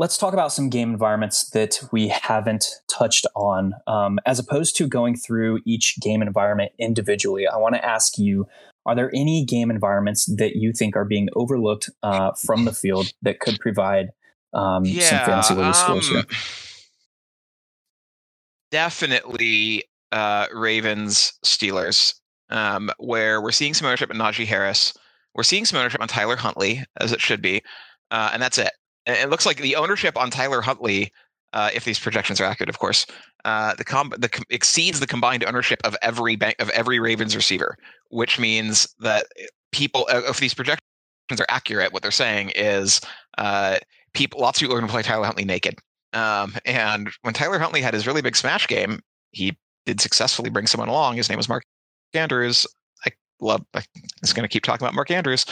let's talk about some game environments that we haven't touched on. Um, as opposed to going through each game environment individually, I want to ask you are there any game environments that you think are being overlooked uh, from the field that could provide um, some fantasy worthy scores here? um, definitely uh, Ravens Steelers, um, where we're seeing some ownership in Najee Harris. We're seeing some ownership on Tyler Huntley, as it should be, uh, and that's it. And it looks like the ownership on Tyler Huntley uh, if these projections are accurate, of course, uh, the com- the com- exceeds the combined ownership of every bank of every Ravens receiver, which means that people, uh, if these projections are accurate, what they're saying is uh, people, lots of people are going to play Tyler Huntley naked. Um, and when Tyler Huntley had his really big smash game, he did successfully bring someone along. His name was Mark Andrews. Love. Just going to keep talking about Mark Andrews.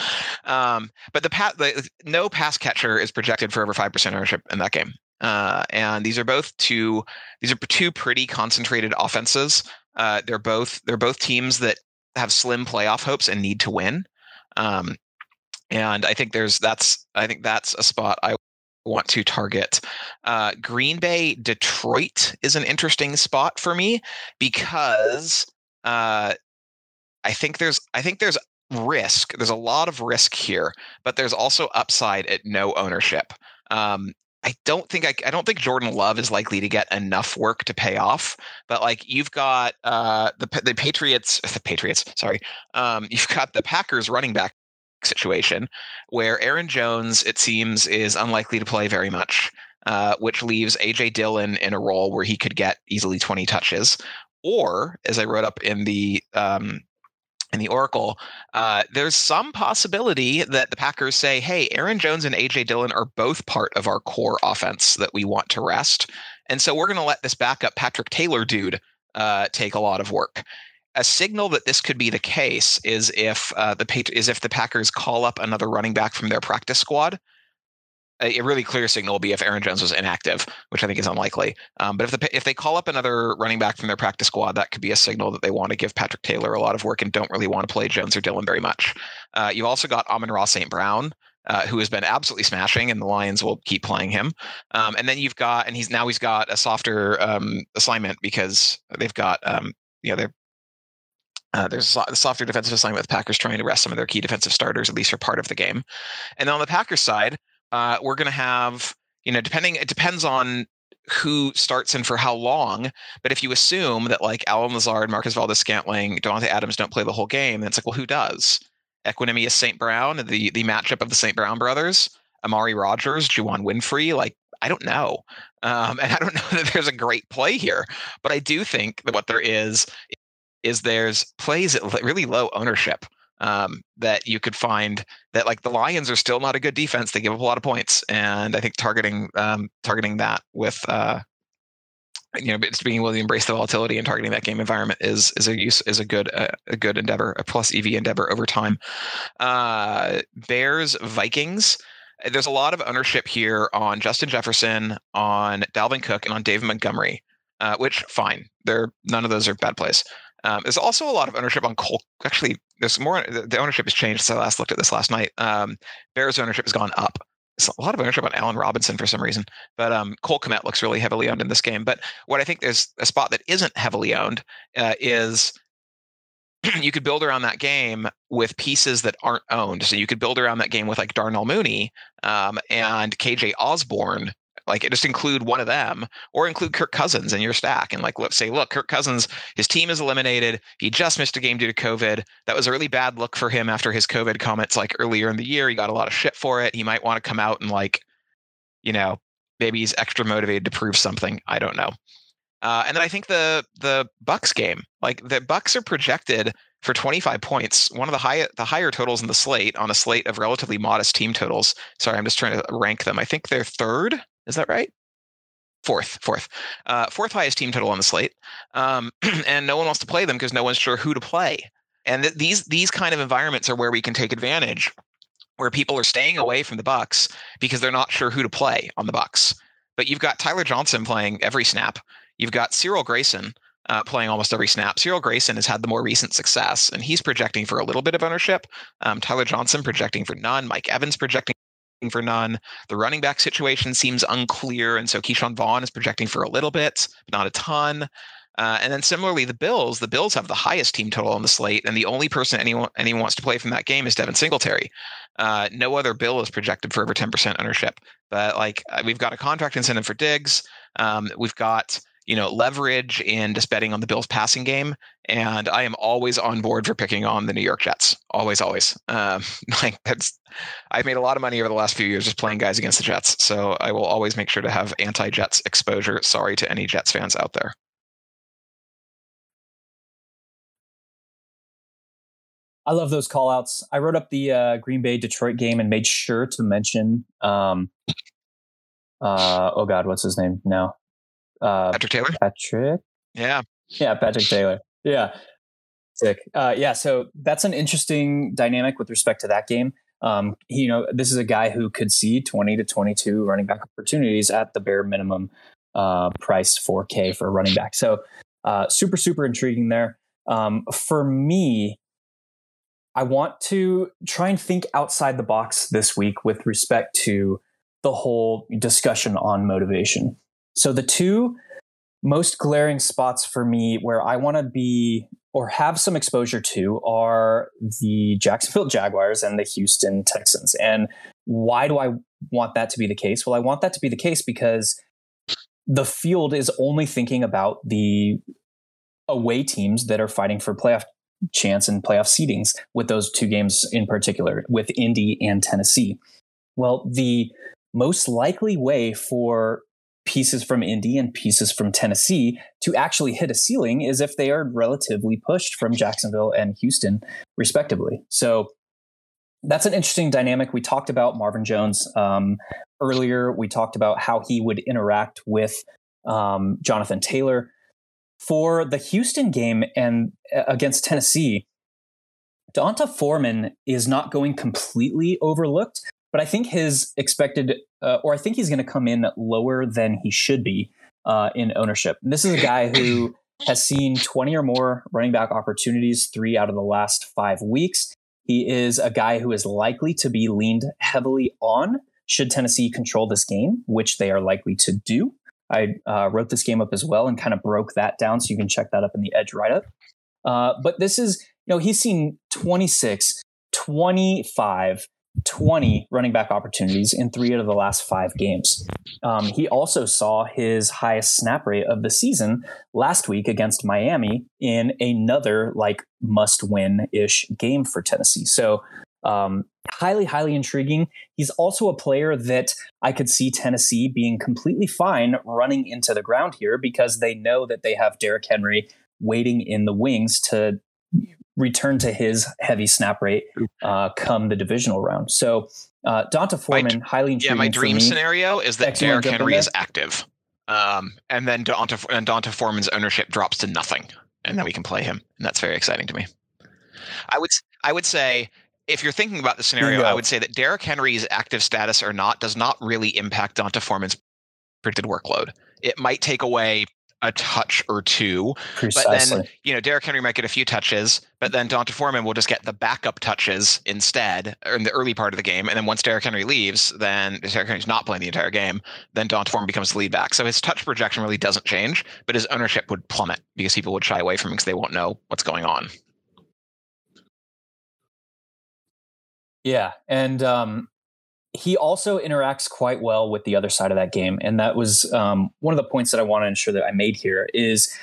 Um, but the, pa- the no pass catcher is projected for over five percent ownership in that game. Uh, and these are both two. These are two pretty concentrated offenses. Uh, they're both they're both teams that have slim playoff hopes and need to win. Um, and I think there's that's I think that's a spot I want to target. Uh, Green Bay, Detroit is an interesting spot for me because uh, I think there's I think there's risk. There's a lot of risk here, but there's also upside at no ownership. Um, I don't think I, I don't think Jordan Love is likely to get enough work to pay off. But like you've got uh, the the Patriots, the Patriots, sorry, um, you've got the Packers running back situation where Aaron Jones, it seems, is unlikely to play very much, uh, which leaves AJ Dillon in a role where he could get easily 20 touches. Or, as I wrote up in the um, in the Oracle, uh, there's some possibility that the Packers say, "Hey, Aaron Jones and AJ Dillon are both part of our core offense that we want to rest, and so we're going to let this backup Patrick Taylor dude uh, take a lot of work." a signal that this could be the case is if uh, the is if the Packers call up another running back from their practice squad. A, really clear signal will be if Aaron Jones was inactive, which I think is unlikely. Um, but if the if they call up another running back from their practice squad, that could be a signal that they want to give Patrick Taylor a lot of work and don't really want to play Jones or Dillon very much. Uh, you've also got Amon-Ra St. Brown, uh, who has been absolutely smashing, and the Lions will keep playing him. Um, and then you've got, and he's now he's got a softer um, assignment because they've got, um, you know, they're uh, there's a softer defensive assignment with Packers trying to rest some of their key defensive starters, at least for part of the game. And then on the Packers side, uh, we're going to have, you know, depending, it depends on who starts and for how long. But if you assume that like Allen Lazard, Marquez Valdes-Scantling, Davante Adams don't play the whole game, then it's like, well, who does? Equanimeous St. Brown, the the matchup of the St. Brown brothers, Amari Rogers, Juwann Winfree, like I don't know. Um, and I don't know that there's a great play here, but I do think that what there is is there's plays at really low ownership um, that you could find that like the Lions are still not a good defense. They give up a lot of points, and I think targeting um, targeting that with uh, you know being able to embrace the volatility and targeting that game environment is is a use is a good uh, a good endeavor, a plus EV endeavor over time. Uh, Bears Vikings. There's a lot of ownership here on Justin Jefferson, on Dalvin Cook, and on David Montgomery. Uh, which fine, they're none of those are bad plays. Um, there's also a lot of ownership on Cole. Actually, there's more. The ownership has changed since I last looked at this last night. Um, Bears ownership has gone up. There's a lot of ownership on Allen Robinson for some reason, but um, Cole Kmet looks really heavily owned in this game. But what I think there's a spot that isn't heavily owned uh, is you could build around that game with pieces that aren't owned. So you could build around that game with like Darnell Mooney um, and KJ Osborn, like just include one of them or include Kirk Cousins in your stack and like let's say, look, Kirk Cousins, his team is eliminated. He just missed a game due to COVID. That was a really bad look for him after his COVID comments like earlier in the year. He got a lot of shit for it. He might want to come out and like, you know, maybe he's extra motivated to prove something. I don't know. Uh, and then I think the the Bucs game, like the Bucs are projected for 25 points, one of the high the higher totals in the slate on a slate of relatively modest team totals. Sorry, I'm just trying to rank them. I think they're third is that right? Fourth, fourth, uh, fourth highest team total on the slate, um, and no one wants to play them because no one's sure who to play. And th- these these kind of environments are where we can take advantage, where people are staying away from the Bucs because they're not sure who to play on the Bucs. But you've got Tyler Johnson playing every snap. You've got Cyril Grayson uh, playing almost every snap. Cyril Grayson has had the more recent success, and he's projecting for a little bit of ownership. Um, Tyler Johnson projecting for none. Mike Evans projecting for none. The running back situation seems unclear, and so Ke'Shawn Vaughn is projecting for a little bit, but not a ton. Uh, and then similarly, the Bills, the Bills have the highest team total on the slate, and the only person anyone anyone wants to play from that game is Devin Singletary. Uh, no other Bill is projected for over 10% ownership. But like uh, we've got a contract incentive for Diggs. Um, we've got you know, leverage in just betting on the Bills passing game. And I am always on board for picking on the New York Jets. Always, always. Um, like that's, I've made a lot of money over the last few years just playing guys against the Jets. So I will always make sure to have anti-Jets exposure. Sorry to any Jets fans out there. I love those call outs. I wrote up the uh, Green Bay Detroit game and made sure to mention, um, uh, oh God, what's his name now? Uh, Patrick Taylor. Patrick. Yeah. Yeah, Patrick Taylor. Yeah. Sick. Uh, yeah. So that's an interesting dynamic with respect to that game. Um, he, you know, this is a guy who could see 20 to 22 running back opportunities at the bare minimum uh, price 4K for a running back. So uh, super, super intriguing there. Um, for me, I want to try and think outside the box this week with respect to the whole discussion on motivation. So the two most glaring spots for me where I want to be or have some exposure to are the Jacksonville Jaguars and the Houston Texans. And why do I want that to be the case? Well, I want that to be the case because the field is only thinking about the away teams that are fighting for playoff chance and playoff seedings with those two games in particular, with Indy and Tennessee. Well, the most likely way for pieces from Indy and pieces from Tennessee to actually hit a ceiling is if they are relatively pushed from Jacksonville and Houston, respectively. So that's an interesting dynamic. We talked about Marvin Jones um, earlier. We talked about how he would interact with um, Jonathan Taylor. For the Houston game and uh, against Tennessee, D'Onta Foreman is not going completely overlooked, but I think his expected, uh, or I think he's going to come in lower than he should be uh, in ownership. And this is a guy who has seen 20 or more running back opportunities three out of the last five weeks. He is a guy who is likely to be leaned heavily on should Tennessee control this game, which they are likely to do. I uh, wrote this game up as well and kind of broke that down, so you can check that up in the Edge write up. Uh, but this is, you know, he's seen 26, 25, 20 running back opportunities in three out of the last five games. Um, he also saw his highest snap rate of the season last week against Miami in another like must win ish game for Tennessee. So um, highly, highly intriguing. He's also a player that I could see Tennessee being completely fine running into the ground here because they know that they have Derrick Henry waiting in the wings to return to his heavy snap rate uh, come the divisional round. So uh, D'Onta Foreman, my, highly intriguing. Yeah, my dream scenario is that Derrick Henry is active, um, and then D'Onta, and D'Onta Foreman's ownership drops to nothing, and then we can play him, and that's very exciting to me. I would I would say if you're thinking about the scenario, I would say that Derrick Henry's active status or not does not really impact D'Onta Foreman's predicted workload. It might take away a touch or two, Precisely. but then you know Derrick Henry might get a few touches, but then D'Onta Foreman will just get the backup touches instead, or in the early part of the game. And then once Derrick Henry leaves, then Derrick Henry's not playing the entire game. Then D'Onta Foreman becomes the lead back. So his touch projection really doesn't change, but his ownership would plummet because people would shy away from him because they won't know what's going on. Yeah, and um, he also interacts quite well with the other side of that game, and that was um, one of the points that I want to ensure that I made here. Is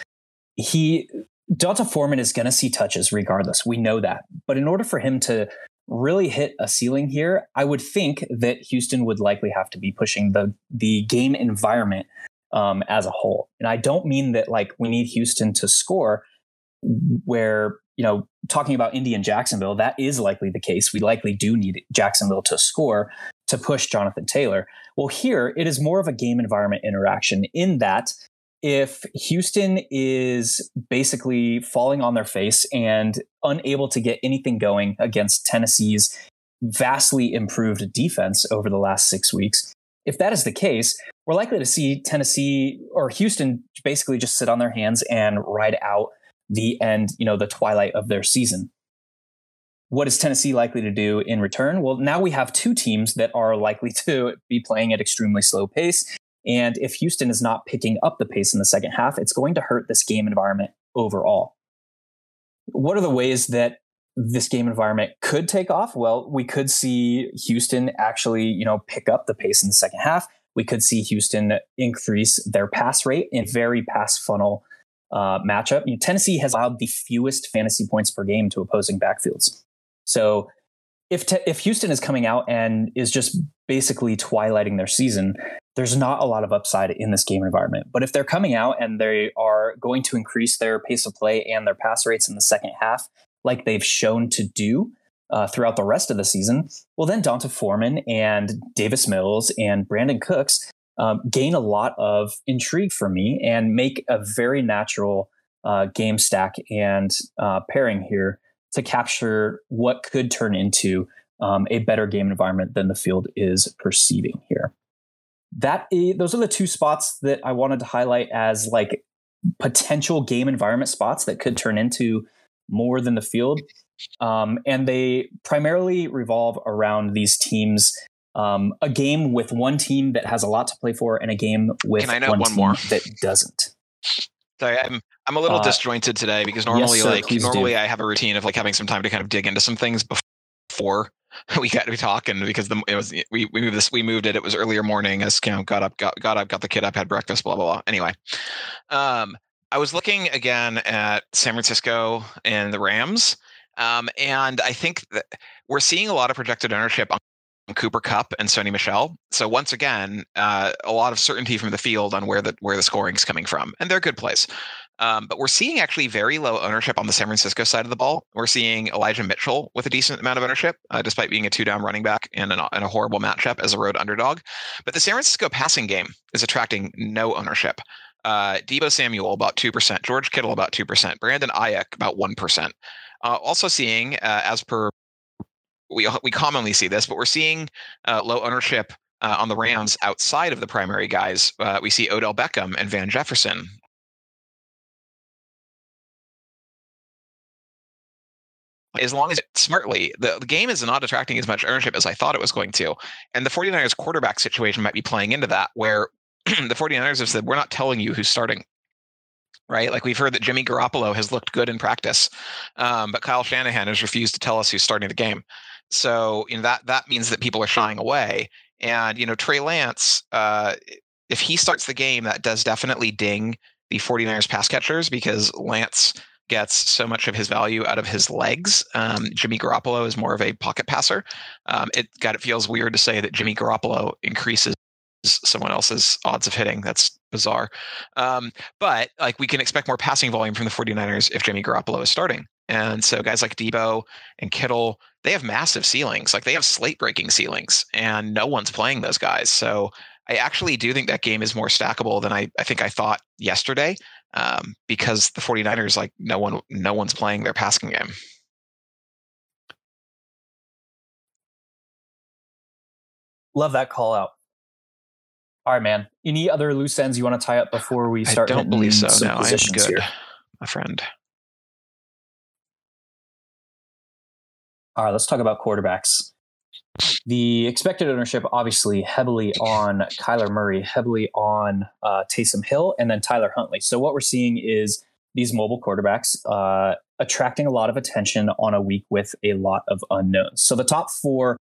he D'Onta Foreman is going to see touches regardless. We know that, but in order for him to really hit a ceiling here, I would think that Houston would likely have to be pushing the the game environment um, as a whole. And I don't mean that like we need Houston to score where you know, talking about Indy and Jacksonville, that is likely the case. We likely do need Jacksonville to score to push Jonathan Taylor. Well, here it is more of a game environment interaction in that if Houston is basically falling on their face and unable to get anything going against Tennessee's vastly improved defense over the last six weeks, if that is the case, we're likely to see Tennessee or Houston basically just sit on their hands and ride out the end, you know, the twilight of their season. What is Tennessee likely to do in return? Well, now we have two teams that are likely to be playing at extremely slow pace. And if Houston is not picking up the pace in the second half, it's going to hurt this game environment overall. What are the ways that this game environment could take off? Well, we could see Houston actually, you know, pick up the pace in the second half. we could see Houston increase their pass rate in very pass funnel uh, matchup. You know, Tennessee has allowed the fewest fantasy points per game to opposing backfields. So if te- if Houston is coming out and is just basically twilighting their season, there's not a lot of upside in this game environment. But if they're coming out and they are going to increase their pace of play and their pass rates in the second half, like they've shown to do uh, throughout the rest of the season, well, then D'Onta Foreman and Davis Mills and Brandin Cooks um, gain a lot of intrigue for me and make a very natural uh, game stack and uh, pairing here to capture what could turn into um, a better game environment than the field is perceiving here. That is, those are the two spots that I wanted to highlight as like potential game environment spots that could turn into more than the field. Um, and they primarily revolve around these teams. Um, a game with one team that has a lot to play for, and a game with one, one team more? that doesn't. Sorry, I'm I'm a little Uh, disjointed today because normally yes, sir, like please do. normally I have a routine of like having some time to kind of dig into some things before we got to talk and because the it was we, we moved this we moved it it was earlier morning as you know got up got, got up got the kid up had breakfast blah blah blah anyway um I was looking again at San Francisco and the Rams um and I think that we're seeing a lot of projected ownership on Cooper Kupp and Sony Michel. So once again, uh, a lot of certainty from the field on where the where the scoring is coming from, and they're a good plays. Um, but we're seeing actually very low ownership on the San Francisco side of the ball. We're seeing Elijah Mitchell with a decent amount of ownership, uh, despite being a two down running back in, an, in a horrible matchup as a road underdog. But the San Francisco passing game is attracting no ownership. Uh, Deebo Samuel about two percent, George Kittle about two percent, Brandon Aiyuk about one percent. Uh, also seeing, uh, as per we we commonly see this, but we're seeing uh, low ownership uh, on the Rams outside of the primary guys. Uh, we see Odell Beckham and Van Jefferson. As long as smartly, the, the game is not attracting as much ownership as I thought it was going to. And the 49ers quarterback situation might be playing into that, where the 49ers have said, we're not telling you who's starting. Right? Like we've heard that Jimmy Garoppolo has looked good in practice, um, but Kyle Shanahan has refused to tell us who's starting the game. So you know that that means that people are shying away. And you know Trey Lance, uh, if he starts the game, that does definitely ding the 49ers pass catchers because Lance gets so much of his value out of his legs. Um, Jimmy Garoppolo is more of a pocket passer. Um, it got it feels weird to say that Jimmy Garoppolo increases someone else's odds of hitting. That's bizarre. Um, but like we can expect more passing volume from the 49ers if Jimmy Garoppolo is starting. And so guys like Deebo and Kittle, they have massive ceilings. Like they have slate breaking ceilings, and no one's playing those guys. So I actually do think that game is more stackable than I, I think I thought yesterday. Um, because the 49ers, like no one no one's playing their passing game. Love that call out. All right, man. Any other loose ends you want to tie up before we start? I don't believe so. No, I'm good, here? my friend. All right, let's talk about quarterbacks. The expected ownership, obviously, heavily on Kyler Murray, heavily on uh, Taysom Hill, and then Tyler Huntley. So what we're seeing is these mobile quarterbacks uh, attracting a lot of attention on a week with a lot of unknowns. So the top four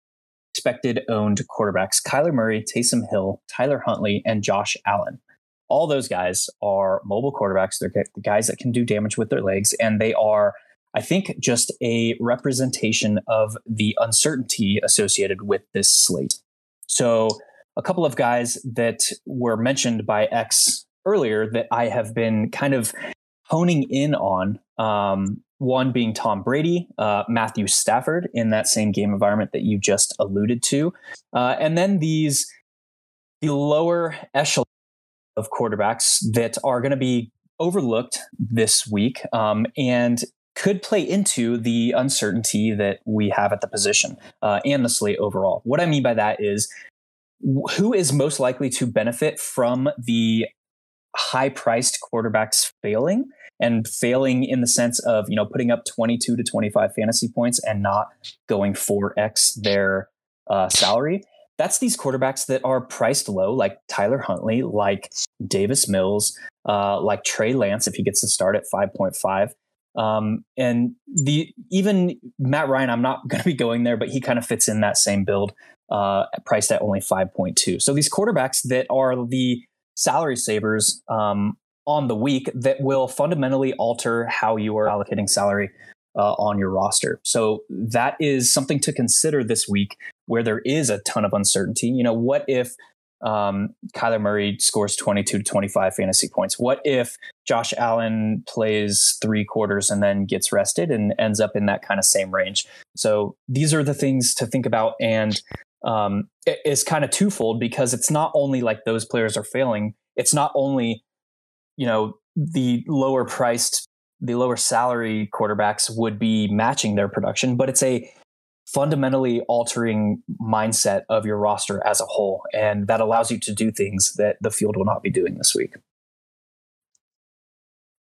expected owned quarterbacks: Kyler Murray, Taysom Hill, Tyler Huntley, and Josh Allen. All those guys are mobile quarterbacks. They're guys that can do damage with their legs, and they are I think just a representation of the uncertainty associated with this slate. So, a couple of guys that were mentioned by X earlier that I have been kind of honing in on. Um, one being Tom Brady, uh, Matthew Stafford in that same game environment that you just alluded to, uh, and then these the lower echelon of quarterbacks that are going to be overlooked this week um, and could play into the uncertainty that we have at the position uh, and the slate overall. What I mean by that is who is most likely to benefit from the high priced quarterbacks failing and failing in the sense of, you know, putting up 22 to 25 fantasy points and not going 4x their uh, salary. That's these quarterbacks that are priced low, like Tyler Huntley, like Davis Mills, uh, like Trey Lance, if he gets to start at 5.5 Um, and the even Matt Ryan, I'm not going to be going there, but he kind of fits in that same build, uh, priced at only 5.2. So these quarterbacks that are the salary savers um, on the week that will fundamentally alter how you are allocating salary uh, on your roster. So that is something to consider this week where there is a ton of uncertainty. You know, what if um, Kyler Murray scores 22 to 25 fantasy points? What if Josh Allen plays three quarters and then gets rested and ends up in that kind of same range? So these are the things to think about. And um, it's kind of twofold because it's not only like those players are failing, it's not only, you know, the lower priced, the lower salary quarterbacks would be matching their production, but it's a fundamentally altering mindset of your roster as a whole. And that allows you to do things that the field will not be doing this week.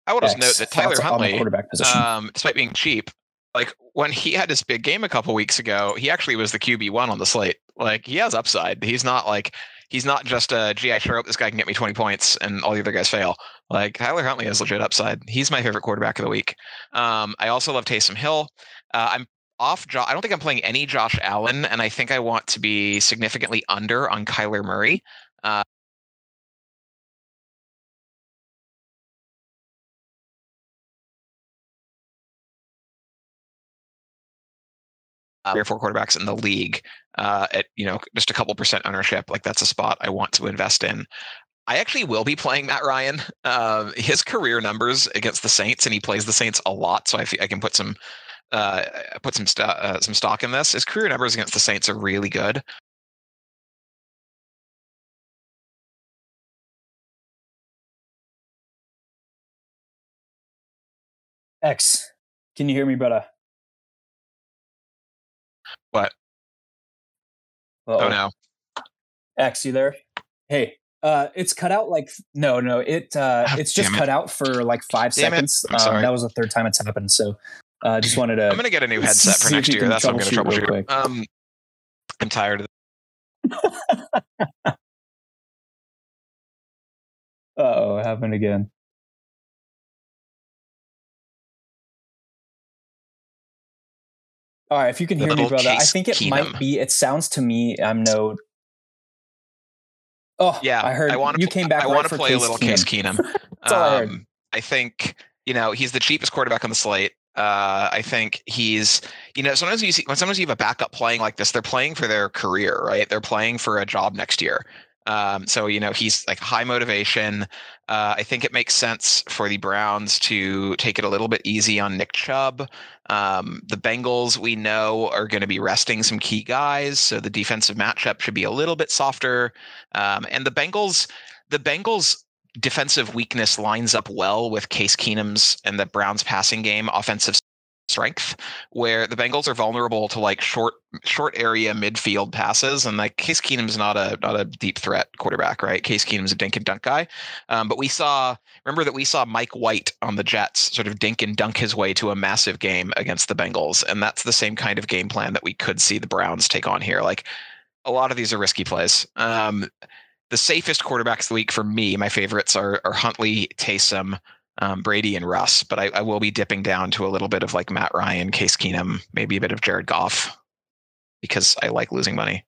I would also note that Tyler Huntley, quarterback position. Um, despite being cheap, like when he had his big game a couple weeks ago, he actually was the QB one on the slate. Like he has upside. He's not like he's not just a gee, I sure hope this guy can get me 20 points and all the other guys fail. Like Tyler Huntley has legit upside. He's my favorite quarterback of the week. Um, I also love Taysom Hill. Uh, I'm off Josh. I don't think I'm playing any Josh Allen, and I think I want to be significantly under on Kyler Murray. Uh, three or four quarterbacks in the league uh, at you know just a couple percent ownership. Like that's a spot I want to invest in. I actually will be playing Matt Ryan. Uh, his career numbers against the Saints, and he plays the Saints a lot, so I, I can put some uh, put some st- uh, some stock in this. His career numbers against the Saints are really good. X, can you hear me, brother? What? Uh-oh. Oh no. X, you there? Hey, uh, it's cut out like no, no. It uh, oh, it's just cut out for like five damn seconds. Um, that was the third time it's happened. So uh, just wanted to. I'm gonna get a new headset for next year. That's what I'm gonna troubleshoot. Um, I'm tired of. oh, happened again. All right, if you can hear me, brother, I think it Keenum. might be. It sounds to me. I'm no. Oh, yeah. I heard I want you came back. I right want to play Case a little Keenum. Case Keenum. Um, all I I think you know he's the cheapest quarterback on the slate. Uh, I think he's, you know, sometimes you see when sometimes you have a backup playing like this, they're playing for their career, right? They're playing for a job next year. Um, so you know he's like high motivation. Uh, I think it makes sense for the Browns to take it a little bit easy on Nick Chubb. Um, the Bengals we know are going to be resting some key guys, so the defensive matchup should be a little bit softer. Um, and the Bengals, the Bengals defensive weakness lines up well with Case Keenum's and the Browns passing game offensive strength where the Bengals are vulnerable to like short short area midfield passes. And like Case Keenum's not a not a deep threat quarterback right? Case Keenum's a dink and dunk guy. Um, but we saw remember that we saw Mike White on the Jets sort of dink and dunk his way to a massive game against the Bengals. And that's the same kind of game plan that we could see the Browns take on here. Like a lot of these are risky plays. Um, the safest quarterbacks week for me my favorites are, are Huntley Taysom um, Brady and Russ, but I, I, will be dipping down to a little bit of like Matt Ryan, Case Keenum, maybe a bit of Jared Goff because I like losing money.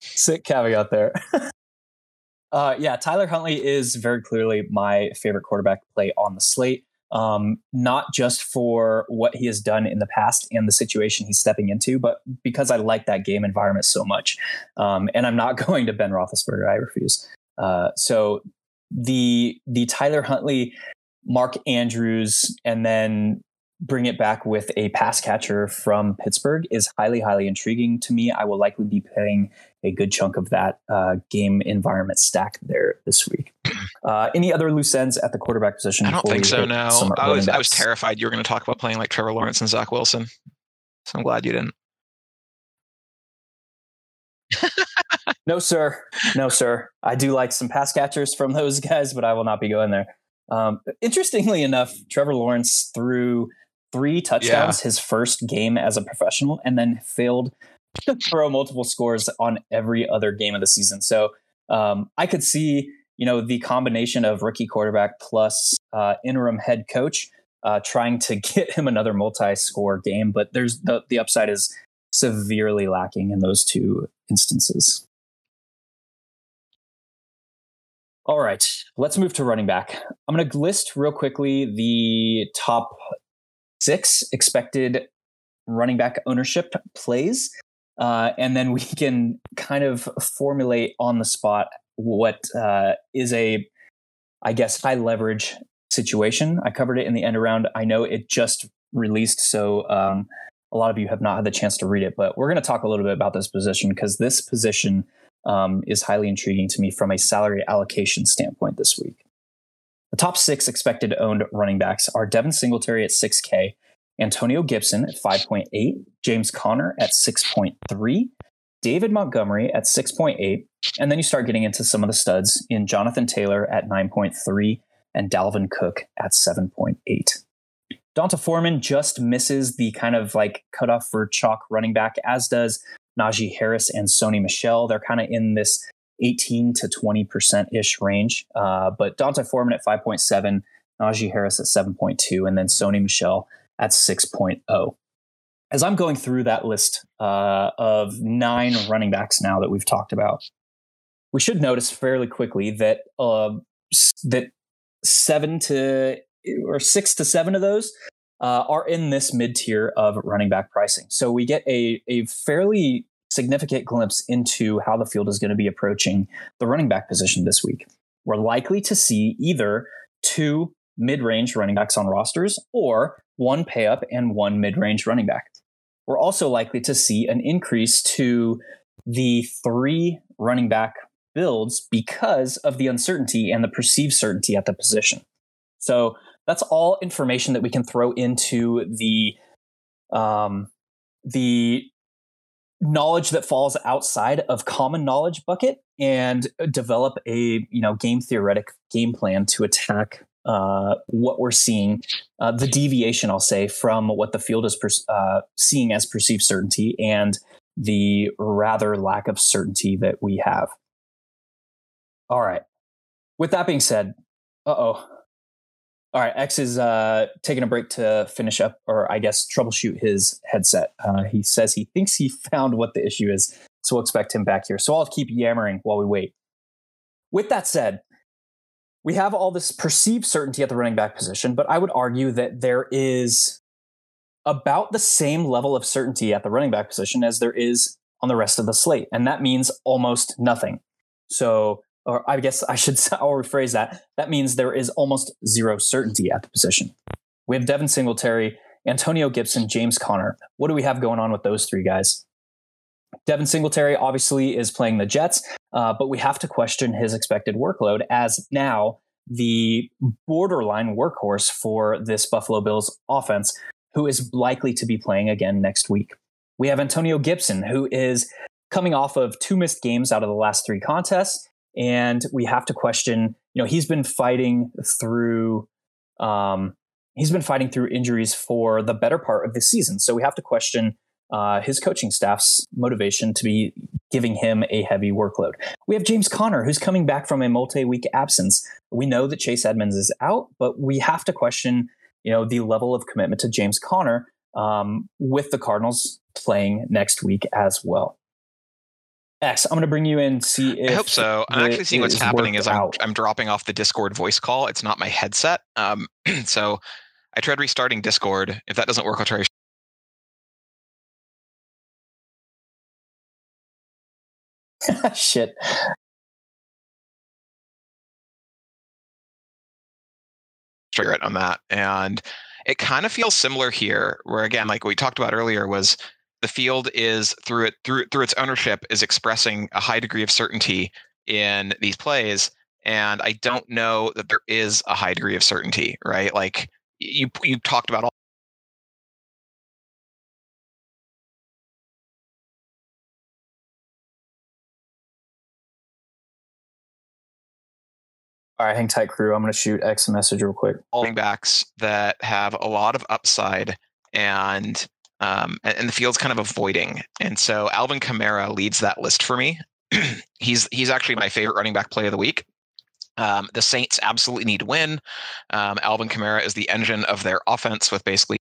Sick caveat there. uh, yeah, Tyler Huntley is very clearly my favorite quarterback play on the slate um, not just for what he has done in the past and the situation he's stepping into, but because I like that game environment so much. Um, and I'm not going to Ben Roethlisberger. I refuse. Uh, so the the Tyler Huntley, Mark Andrews, and then bring it back with a pass catcher from Pittsburgh is highly, highly intriguing to me. I will likely be playing a good chunk of that uh, game environment stack there this week. Uh, any other loose ends at the quarterback position? I don't think so. No, I was I was terrified you were going to talk about playing like Trevor Lawrence and Zach Wilson. So I'm glad you didn't. no, sir. No, sir. I do like some pass catchers from those guys, but I will not be going there. Um, interestingly enough, Trevor Lawrence threw three touchdowns yeah. his first game as a professional and then failed to throw multiple scores on every other game of the season. So Um, I could see, you know, the combination of rookie quarterback plus uh, interim head coach uh, trying to get him another multi-score game, but there's the the upside is severely lacking in those two instances. All right, let's move to running back. I'm going to list real quickly the top six expected running back ownership plays, uh, and then we can kind of formulate on the spot what uh, is a, I guess, high leverage situation. I covered it in the end around. I know it just released, so um, a lot of you have not had the chance to read it, but we're going to talk a little bit about this position because this position um, is highly intriguing to me from a salary allocation standpoint this week. The top six expected owned running backs are Devin Singletary at 6K, Antonio Gibson at 5.8, James Conner at 6.3, David Montgomery at 6.8, and then you start getting into some of the studs in Jonathan Taylor at 9.3 and Dalvin Cook at 7.8. D'Onta Foreman just misses the kind of like cutoff for chalk running back, as does Najee Harris and Sony Michel. They're kind of in this 18 to 20% ish range. Uh, but D'Onta Foreman at 5.7, Najee Harris at 7.2, and then Sony Michel at 6.0. As I'm going through that list uh, of nine running backs now that we've talked about, we should notice fairly quickly that uh, that seven to or six to seven of those uh, are in this mid tier of running back pricing. So we get a, a fairly significant glimpse into how the field is going to be approaching the running back position this week. We're likely to see either two mid range running backs on rosters or one pay up and one mid range running back. We're also likely to see an increase to the three running back builds because of the uncertainty and the perceived certainty at the position. So that's all information that we can throw into the um, the knowledge that falls outside of common knowledge bucket and develop a you know game theoretic game plan to attack uh, what we're seeing, uh, the deviation, I'll say, from what the field is per- uh, seeing as perceived certainty and the rather lack of certainty that we have. All right. With that being said, uh oh, all right, X is uh, taking a break to finish up, or I guess troubleshoot his headset. Uh, he says he thinks he found what the issue is, so we'll expect him back here. So I'll keep yammering while we wait. With that said, we have all this perceived certainty at the running back position, but I would argue that there is about the same level of certainty at the running back position as there is on the rest of the slate, and that means almost nothing. So or I guess I should I'll rephrase that. That means there is almost zero certainty at the position. We have Devin Singletary, Antonio Gibson, James Conner. What do we have going on with those three guys? Devin Singletary obviously is playing the Jets, uh, but we have to question his expected workload as now the borderline workhorse for this Buffalo Bills offense, who is likely to be playing again next week. We have Antonio Gibson, who is coming off of two missed games out of the last three contests and we have to question you know he's been fighting through um, he's been fighting through injuries for the better part of the season so we have to question uh, his coaching staff's motivation to be giving him a heavy workload. We have James Conner, who's coming back from a multi-week absence. We know that Chase Edmonds is out, but we have to question, you know, the level of commitment to James Conner um, with the Cardinals playing next week as well. X, I'm going to bring you in. See if I hope so. I'm actually seeing what's happening is I'm, I'm dropping off the Discord voice call. It's not my headset. Um, so I tried restarting Discord. If that doesn't work, I'll try. Shit. Trigger it on that, and it kind of feels similar here. Where again, like we talked about earlier, was the field is through it through through its ownership is expressing a high degree of certainty in these plays and i don't know that there is a high degree of certainty right like you you talked about all All right, hang tight, crew. I'm going to shoot X message real quick. Running backs that have a lot of upside and um, and, and, the field's kind of avoiding. And so Alvin Kamara leads that list for me he's he's actually my favorite running back play of the week. Um, the Saints absolutely need to win. Um, Alvin Kamara is the engine of their offense with basically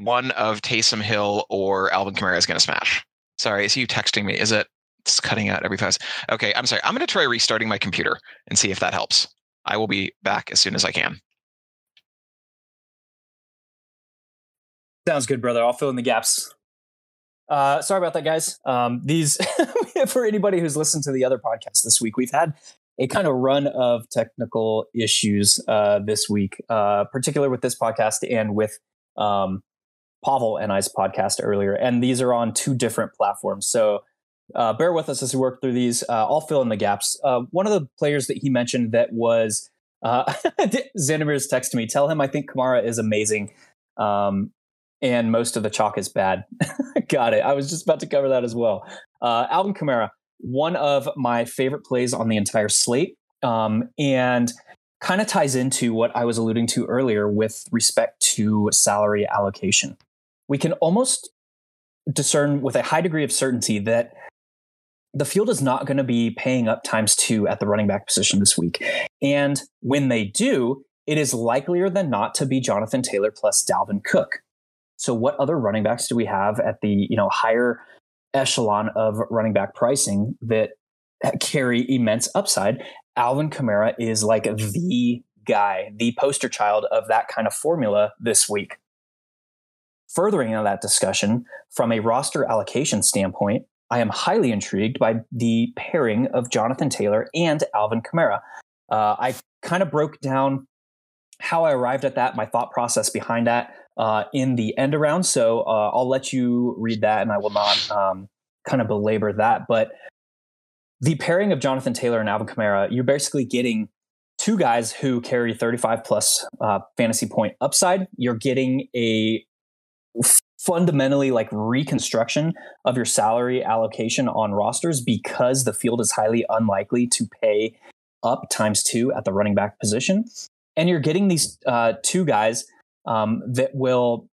one of Taysom Hill or Alvin Kamara is going to smash. Sorry, is you texting me? Is it? It's cutting out every fast. Okay, I'm sorry. I'm going to try restarting my computer and see if that helps. I will be back as soon as I can. Sounds good, brother. I'll fill in the gaps. Uh, sorry about that, guys. Um, these, for anybody who's listened to the other podcasts this week, we've had a kind of run of technical issues uh, this week, uh, particular with this podcast and with um, Pavel and I's podcast earlier. And these are on two different platforms. So uh, bear with us as we work through these. Uh, I'll fill in the gaps. Uh, one of the players that he mentioned that was uh, Xandamere's text to me. Tell him I think Kamara is amazing. Um, and most of the chalk is bad. Got it. I was just about to cover that as well. Uh, Alvin Kamara, one of my favorite plays on the entire slate, um, and kind of ties into what I was alluding to earlier with respect to salary allocation. We can almost discern with a high degree of certainty that the field is not going to be paying up times two at the running back position this week. And when they do, it is likelier than not to be Jonathan Taylor plus Dalvin Cook. So what other running backs do we have at the, you know, higher echelon of running back pricing that carry immense upside? Alvin Kamara is like the guy, the poster child of that kind of formula this week. Furthering that discussion, from a roster allocation standpoint, I am highly intrigued by the pairing of Jonathan Taylor and Alvin Kamara. Uh, I kind of broke down how I arrived at that, my thought process behind that uh, in the end around. So uh, I'll let you read that and I will not um, kind of belabor that. But the pairing of Jonathan Taylor and Alvin Kamara, you're basically getting two guys who carry 35 plus uh, fantasy point upside. You're getting a fundamentally like reconstruction of your salary allocation on rosters because the field is highly unlikely to pay up times two at the running back position. And you're getting these uh, two guys um, that will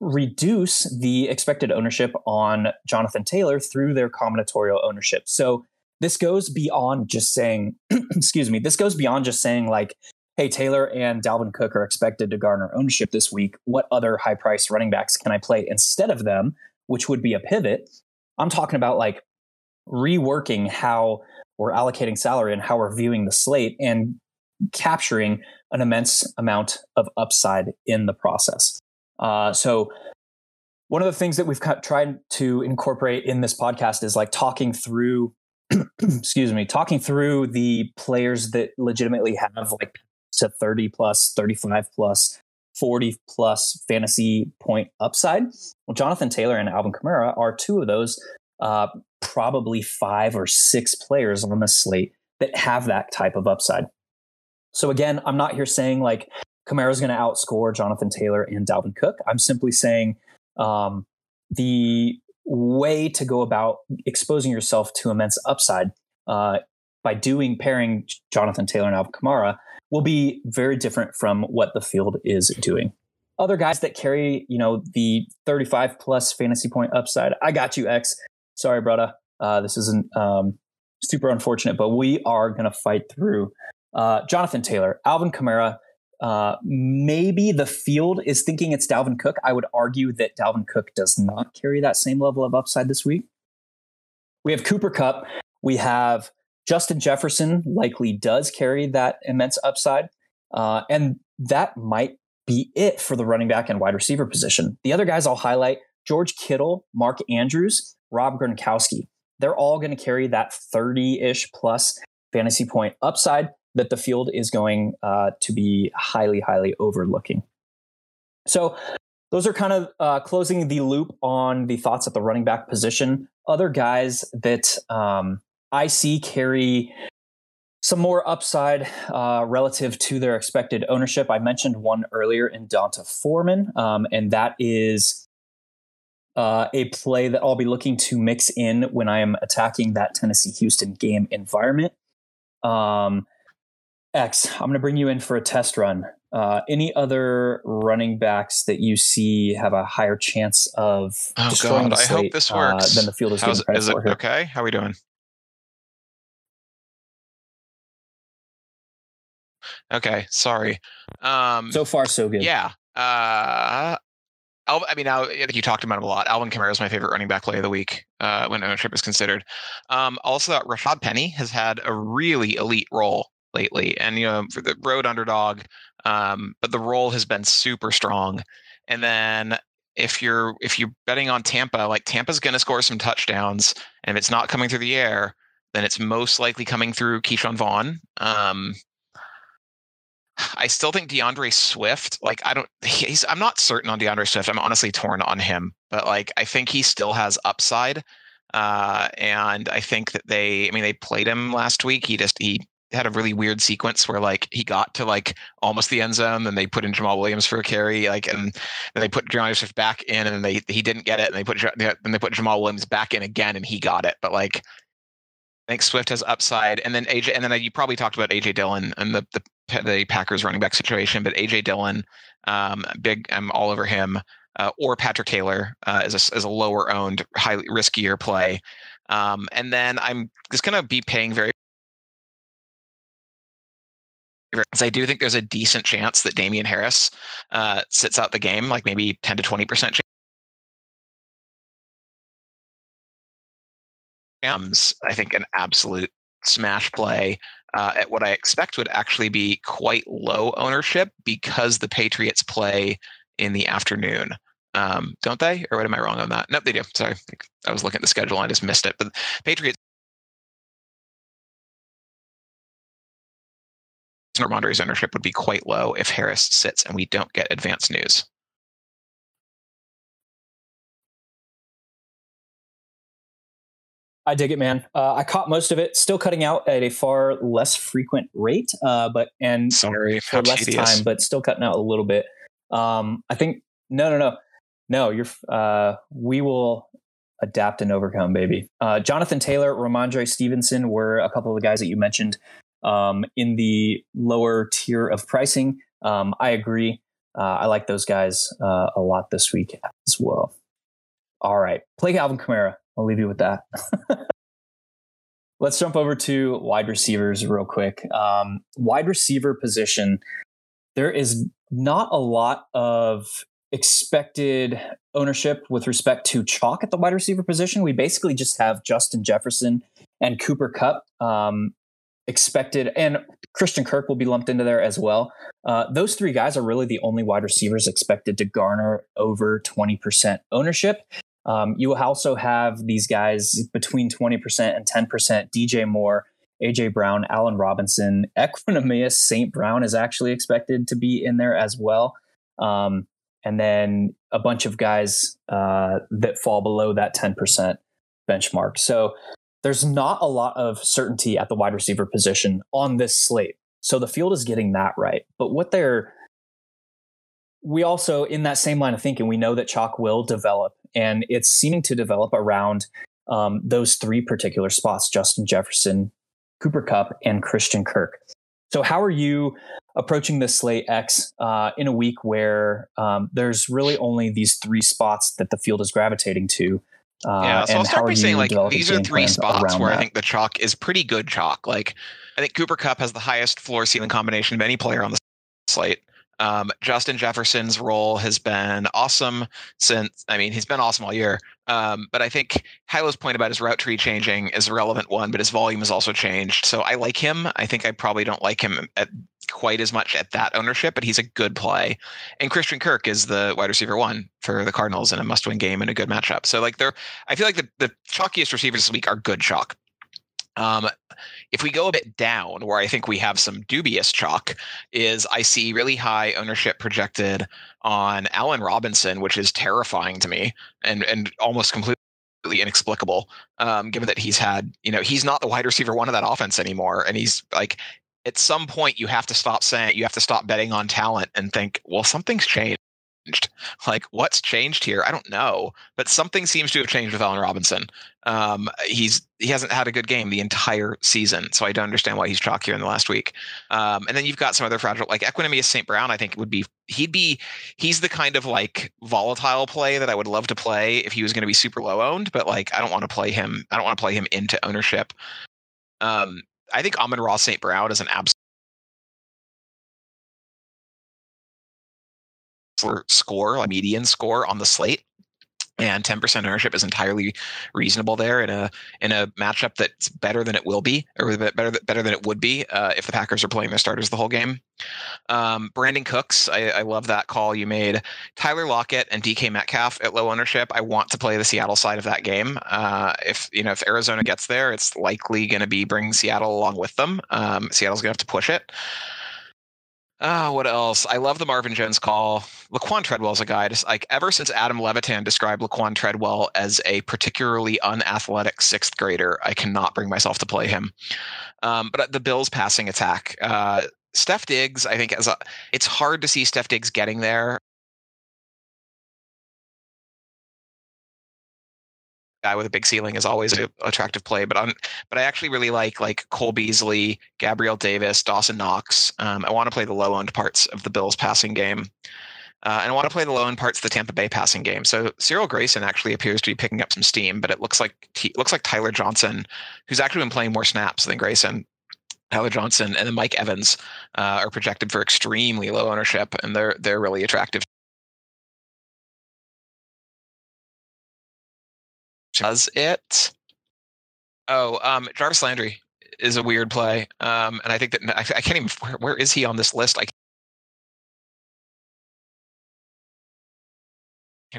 reduce the expected ownership on Jonathan Taylor through their combinatorial ownership. So this goes beyond just saying, excuse me, this goes beyond just saying like, hey, Taylor and Dalvin Cook are expected to garner ownership this week. What other high priced running backs can I play instead of them, which would be a pivot? I'm talking about like reworking how we're allocating salary and how we're viewing the slate and capturing an immense amount of upside in the process. Uh, so, one of the things that we've tried to incorporate in this podcast is like talking through, excuse me, talking through the players that legitimately have like to 30 plus, 35 plus, 40 plus fantasy point upside. Well, Jonathan Taylor and Alvin Kamara are two of those, uh, probably five or six players on the slate that have that type of upside. So again, I'm not here saying like Kamara's going to outscore Jonathan Taylor and Dalvin Cook. I'm simply saying um, the way to go about exposing yourself to immense upside uh, by doing pairing Jonathan Taylor and Alvin Kamara will be very different from what the field is doing. Other guys that carry, you know, the 35 plus fantasy point upside. I got you, X. Sorry, brother. Uh, this isn't um, super unfortunate, but we are going to fight through uh, Jonathan Taylor, Alvin Kamara. Uh, maybe the field is thinking it's Dalvin Cook. I would argue that Dalvin Cook does not carry that same level of upside this week. We have Cooper Kupp. We have Justin Jefferson, likely does carry that immense upside. Uh, and that might be it for the running back and wide receiver position. The other guys I'll highlight George Kittle, Mark Andrews, Rob Gronkowski. They're all going to carry that 30 ish plus fantasy point upside that the field is going uh, to be highly, highly overlooking. So those are kind of uh, closing the loop on the thoughts at the running back position. Other guys that um, I see carry some more upside uh, relative to their expected ownership. I mentioned one earlier in D'Onta Foreman, um, and that is uh, a play that I'll be looking to mix in when I am attacking that Tennessee Houston game environment. Um, X, I'm going to bring you in for a test run. Uh, any other running backs that you see have a higher chance of Oh destroying God, the I hope slate, this uh, works. than the field is How's, giving credit is it for here? okay? How are we doing? Okay, sorry. Um, So far, so good. yeah. Uh, Al- I mean, Al- I think you talked about him a lot. Alvin Kamara is my favorite running back play of the week uh, when ownership is considered. Um, also, Rashad Penny has had a really elite role lately, and you know, for the road underdog, um, but the role has been super strong. And then if you're if you're betting on Tampa, like Tampa's going to score some touchdowns, and if it's not coming through the air, then it's most likely coming through Ke'Shawn Vaughn. Um, I still think DeAndre Swift, like I don't he's I'm not certain on DeAndre Swift. I'm honestly torn on him, but like I think he still has upside. Uh and I think that they I mean they played him last week. He just he had a really weird sequence where like he got to like almost the end zone, then they put in Jamaal Williams for a carry, like and then they put DeAndre Swift back in and they he didn't get it, and they put then they put Jamaal Williams back in again and he got it. But like I think Swift has upside, and then AJ, and then you probably talked about AJ Dillon and the the, the Packers running back situation, but AJ Dillon, um, big, I'm all over him, uh, or Patrick Taylor uh, is a, a lower owned, highly riskier play, um, and then I'm just gonna be paying very. I do think there's a decent chance that Damien Harris uh, sits out the game, like maybe 10 to 20 percent Rams, I think an absolute smash play uh, at what I expect would actually be quite low ownership because the Patriots play in the afternoon. Um, don't they? Or what am I wrong on that? Nope, they do. Sorry. I was looking at the schedule. I just missed it. But Patriots Rhamondre's ownership would be quite low if Harris sits and we don't get advance news. I dig it, man. Uh, I caught most of it. Still cutting out at a far less frequent rate, uh, but and Sorry, for less tedious. time, but still cutting out a little bit. Um, I think no, no, no, no. You're. Uh, we will adapt and overcome, baby. Uh, Jonathan Taylor, Rhamondre Stevenson were a couple of the guys that you mentioned um, in the lower tier of pricing. Um, I agree. Uh, I like those guys uh, a lot this week as well. All right, play Alvin Kamara. I'll leave you with that. Let's jump over to wide receivers real quick. Um, wide receiver position, there is not a lot of expected ownership with respect to chalk at the wide receiver position. We basically just have Justin Jefferson and Cooper Kupp um, expected, and Christian Kirk will be lumped into there as well. Uh, those three guys are really the only wide receivers expected to garner over 20% ownership. Um, you also have these guys between 20% and 10%. DJ Moore, AJ Brown, Allen Robinson, Equanimeous St. Brown is actually expected to be in there as well. Um, and then a bunch of guys uh, that fall below that 10% benchmark. So there's not a lot of certainty at the wide receiver position on this slate. So the field is getting that right. But what they're we also in that same line of thinking we know that chalk will develop and it's seeming to develop around um, those three particular spots justin jefferson cooper kupp and christian kirk so how are you approaching this slate x uh, in a week where um, there's really only these three spots that the field is gravitating to uh, yeah, so I'll start by saying like these are three spots where I think the chalk is pretty good chalk. Like I think Cooper Kupp has the highest floor ceiling combination of any player on the slate. Um, Justin Jefferson's role has been awesome since I mean he's been awesome all year. Um, but I think Hilow's point about his route tree changing is a relevant one, but his volume has also changed. So I like him. I think I probably don't like him at quite as much at that ownership, but he's a good play. And Christian Kirk is the wide receiver one for the Cardinals in a must-win game and a good matchup. So like they're I feel like the, the chalkiest receivers this week are good chalk. Um, if we go a bit down, where I think we have some dubious chalk, is I see really high ownership projected on Allen Robinson, which is terrifying to me and and almost completely inexplicable. Um, given that he's had, you know, he's not the wide receiver one of that offense anymore, and he's like, at some point you have to stop saying you have to stop betting on talent and think, well, something's changed. Like, what's changed here? I don't know, but something seems to have changed with Allen Robinson. Um, he's he hasn't had a good game the entire season, so I don't understand why he's chalk here in the last week. Um, and then you've got some other fragile, like Equanimeous St. Brown. I think would be he'd be he's the kind of like volatile play that I would love to play if he was going to be super low owned, but like I don't want to play him. I don't want to play him into ownership. Um, I think Amon-Ra St. Brown is an absolute score, a median score on the slate. And 10% ownership is entirely reasonable there in a in a matchup that's better than it will be, or better better than it would be uh, if the Packers are playing their starters the whole game. Um, Brandin Cooks, I, I, love that call you made. Tyler Lockett and DK Metcalf at low ownership. I want to play the Seattle side of that game. Uh, if you know if Arizona gets there, it's likely going to be bringing Seattle along with them. Um, Seattle's going to have to push it. Oh, what else? I love the Marvin Jones call. Laquon Treadwell's a guy. Just like ever since Adam Levitan described Laquon Treadwell as a particularly unathletic sixth grader, I cannot bring myself to play him. Um, but the Bills' passing attack, uh, Steph Diggs, I think as a, it's hard to see Steph Diggs getting there. Guy with a big ceiling is always an attractive play. But I'm, but I actually really like like Cole Beasley, Gabriel Davis, Dawson Knox. Um, I want to play the low end parts of the Bills passing game. Uh, and I want to play the low end parts of the Tampa Bay passing game. So Cyril Grayson actually appears to be picking up some steam, but it looks like he looks like Tyler Johnson, who's actually been playing more snaps than Grayson. Tyler Johnson and then Mike Evans uh, are projected for extremely low ownership, and they're they're really attractive does it. Oh, um, Jarvis Landry is a weird play, um, and I think that I, I can't even. Where, where is he on this list? I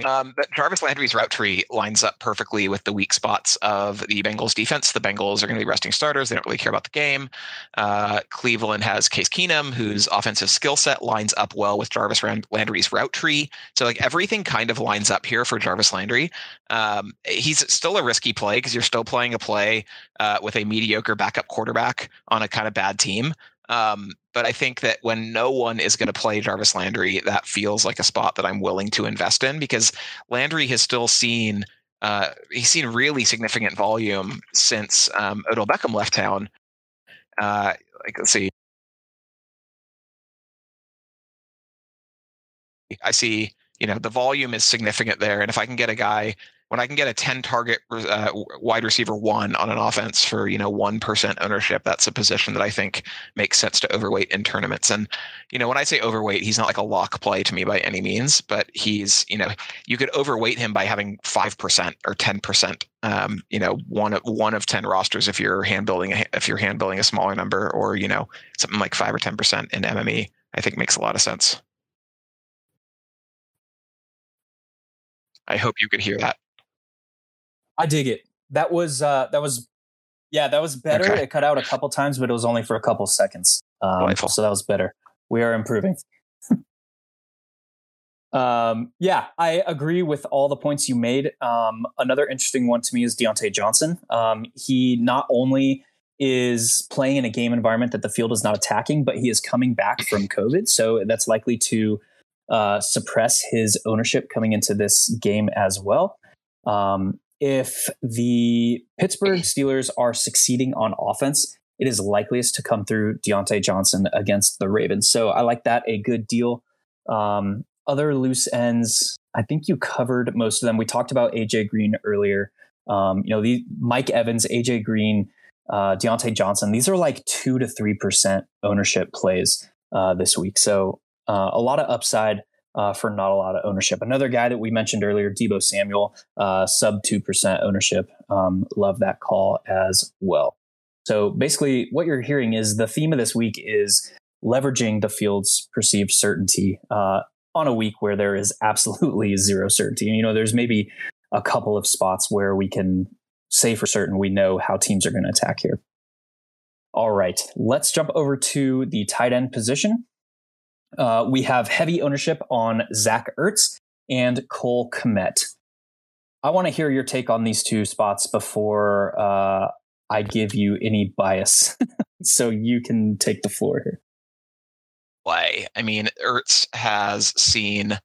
Um, but Jarvis Landry's route tree lines up perfectly with the weak spots of the Bengals defense. The Bengals are going to be resting starters. They don't really care about the game. Uh, Cleveland has Case Keenum, whose offensive skill set lines up well with Jarvis Landry's route tree. So like everything kind of lines up here for Jarvis Landry. Um, he's still a risky play because you're still playing a play uh, with a mediocre backup quarterback on a kind of bad team. Um, but I think that when no one is going to play Jarvis Landry, that feels like a spot that I'm willing to invest in because Landry has still seen uh, he's seen really significant volume since um, Odell Beckham left town. Uh, like let's see, I see you know the volume is significant there, and if I can get a guy when I can get a 10 target uh, wide receiver one on an offense for, you know, 1% ownership, that's a position that I think makes sense to overweight in tournaments. And, you know, when I say overweight, he's not like a lock play to me by any means, but he's, you know, you could overweight him by having 5% or 10%, um, you know, one of, one of 10 rosters if you're hand building, a, if you're hand building a smaller number or, you know, something like five or 10% in MME, I think makes a lot of sense. I hope you could hear that. I dig it. That was uh, that was yeah, that was better. Okay. It cut out a couple times, but it was only for a couple seconds. Um, so that was better. We are improving. um, yeah, I agree with all the points you made. Um, another interesting one to me is Diontae Johnson. Um, he not only is playing in a game environment that the field is not attacking, but he is coming back from COVID. So that's likely to uh, suppress his ownership coming into this game as well. Um, if the Pittsburgh Steelers are succeeding on offense, it is likeliest to come through Diontae Johnson against the Ravens. So I like that a good deal. Um, other loose ends, I think you covered most of them. We talked about AJ Green earlier. Um, you know, the Mike Evans, AJ Green, uh, Diontae Johnson. These are like two to three percent ownership plays uh, this week. So uh, a lot of upside uh, for not a lot of ownership. Another guy that we mentioned earlier, Deebo Samuel, uh, sub 2% ownership. Um, love that call as well. So basically, what you're hearing is the theme of this week is leveraging the field's perceived certainty uh, on a week where there is absolutely zero certainty. You know, there's maybe a couple of spots where we can say for certain we know how teams are going to attack here. All right, let's jump over to the tight end position. Uh, we have heavy ownership on Zach Ertz and Cole Kmet. I want to hear your take on these two spots before uh, I give you any bias. so you can take the floor here. Play. I mean, Ertz has seen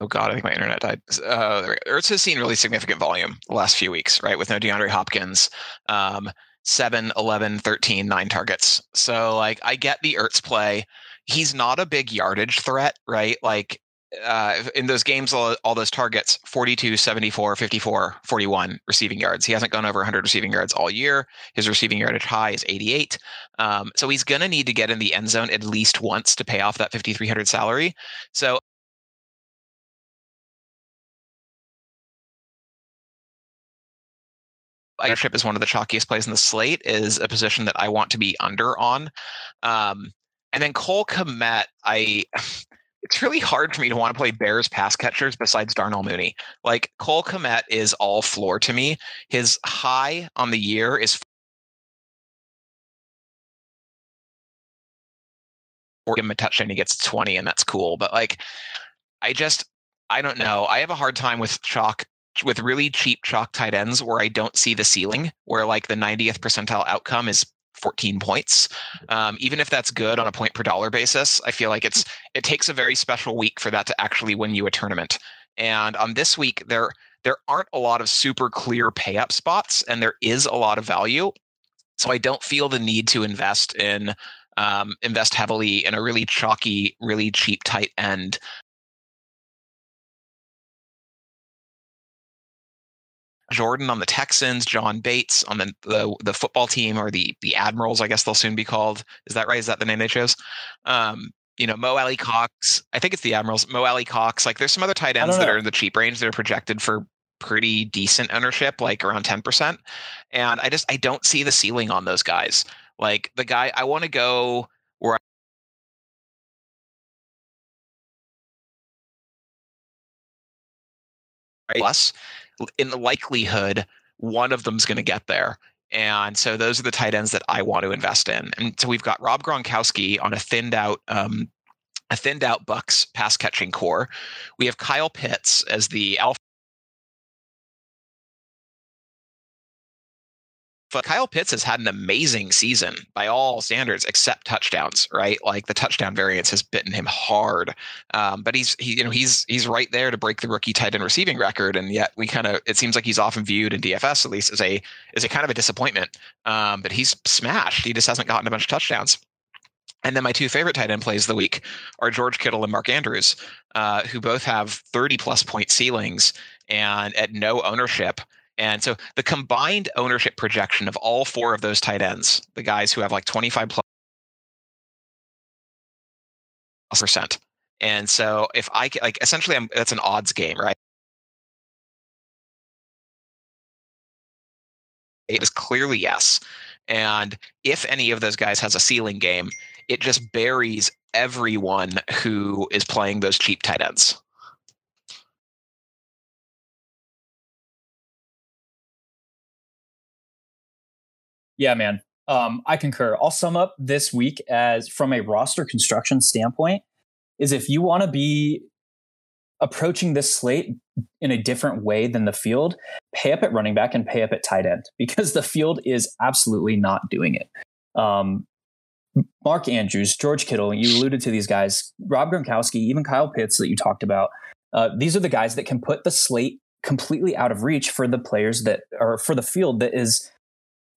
Oh God, I think my internet died. Uh, Ertz has seen really significant volume the last few weeks, right? With no DeAndre Hopkins, um, 7, 11, 13, 9 targets. So, like, I get the Ertz play. He's not a big yardage threat, right? Like, uh, in those games, all, all, those targets 42, 74, 54, 41 receiving yards. He hasn't gone over 100 receiving yards all year. His receiving yardage high is 88. Um, so he's going to need to get in the end zone at least once to pay off that 5,300 salary. So leadership is one of the chalkiest plays in the slate is a position that I want to be under on. Um, and then Cole Kmet, I it's really hard for me to want to play Bears pass catchers besides Darnell Mooney. Like Cole Kmet is all floor to me. His high on the year is or give him a touchdown, he gets 20, and that's cool. But like, I just, I don't know. I have a hard time with chalk with really cheap chalk tight ends where I don't see the ceiling, where like the 90th percentile outcome is 14 points. Um, even if that's good on a point per dollar basis, I feel like it's it takes a very special week for that to actually win you a tournament. And on this week, there there aren't a lot of super clear pay up spots, and there is a lot of value. So I don't feel the need to invest in um, invest heavily in a really chalky, really cheap tight end Jordan on the Texans, John Bates on the, the, the football team or the the Admirals, I guess they'll soon be called. Is that right? Is that the name they chose? Um, you know, Mo Alie-Cox. I think it's the Admirals. Mo Alie-Cox. Like, there's some other tight ends that are in the cheap range that are projected for pretty decent ownership, like around ten percent. And I just I don't see the ceiling on those guys. Like the guy I want to go where plus in the likelihood one of them's going to get there. And so those are the tight ends that I want to invest in. And so we've got Rob Gronkowski on a thinned out um, a thinned out Bucs pass catching core. We have Kyle Pitts as the alpha Kyle Pitts has had an amazing season by all standards, except touchdowns. Right, like the touchdown variance has bitten him hard. Um, but he's he, you know he's he's right there to break the rookie tight end receiving record, and yet we kind of it seems like he's often viewed in DFS at least as a as a kind of a disappointment. Um, but he's smashed. He just hasn't gotten a bunch of touchdowns. And then my two favorite tight end plays of the week are George Kittle and Mark Andrews, uh, who both have 30 plus point ceilings and at no ownership. And so the combined ownership projection of all four of those tight ends, the guys who have like 25 plus percent. And so if I like essentially I'm, that's an odds game, right? It is clearly yes. And if any of those guys has a ceiling game, it just buries everyone who is playing those cheap tight ends. Yeah, man. Um, I concur. I'll sum up this week as from a roster construction standpoint is if you want to be approaching this slate in a different way than the field, pay up at running back and pay up at tight end because the field is absolutely not doing it. Um, Mark Andrews, George Kittle, you alluded to these guys, Rob Gronkowski, even Kyle Pitts that you talked about. Uh, these are the guys that can put the slate completely out of reach for the players that are for the field that is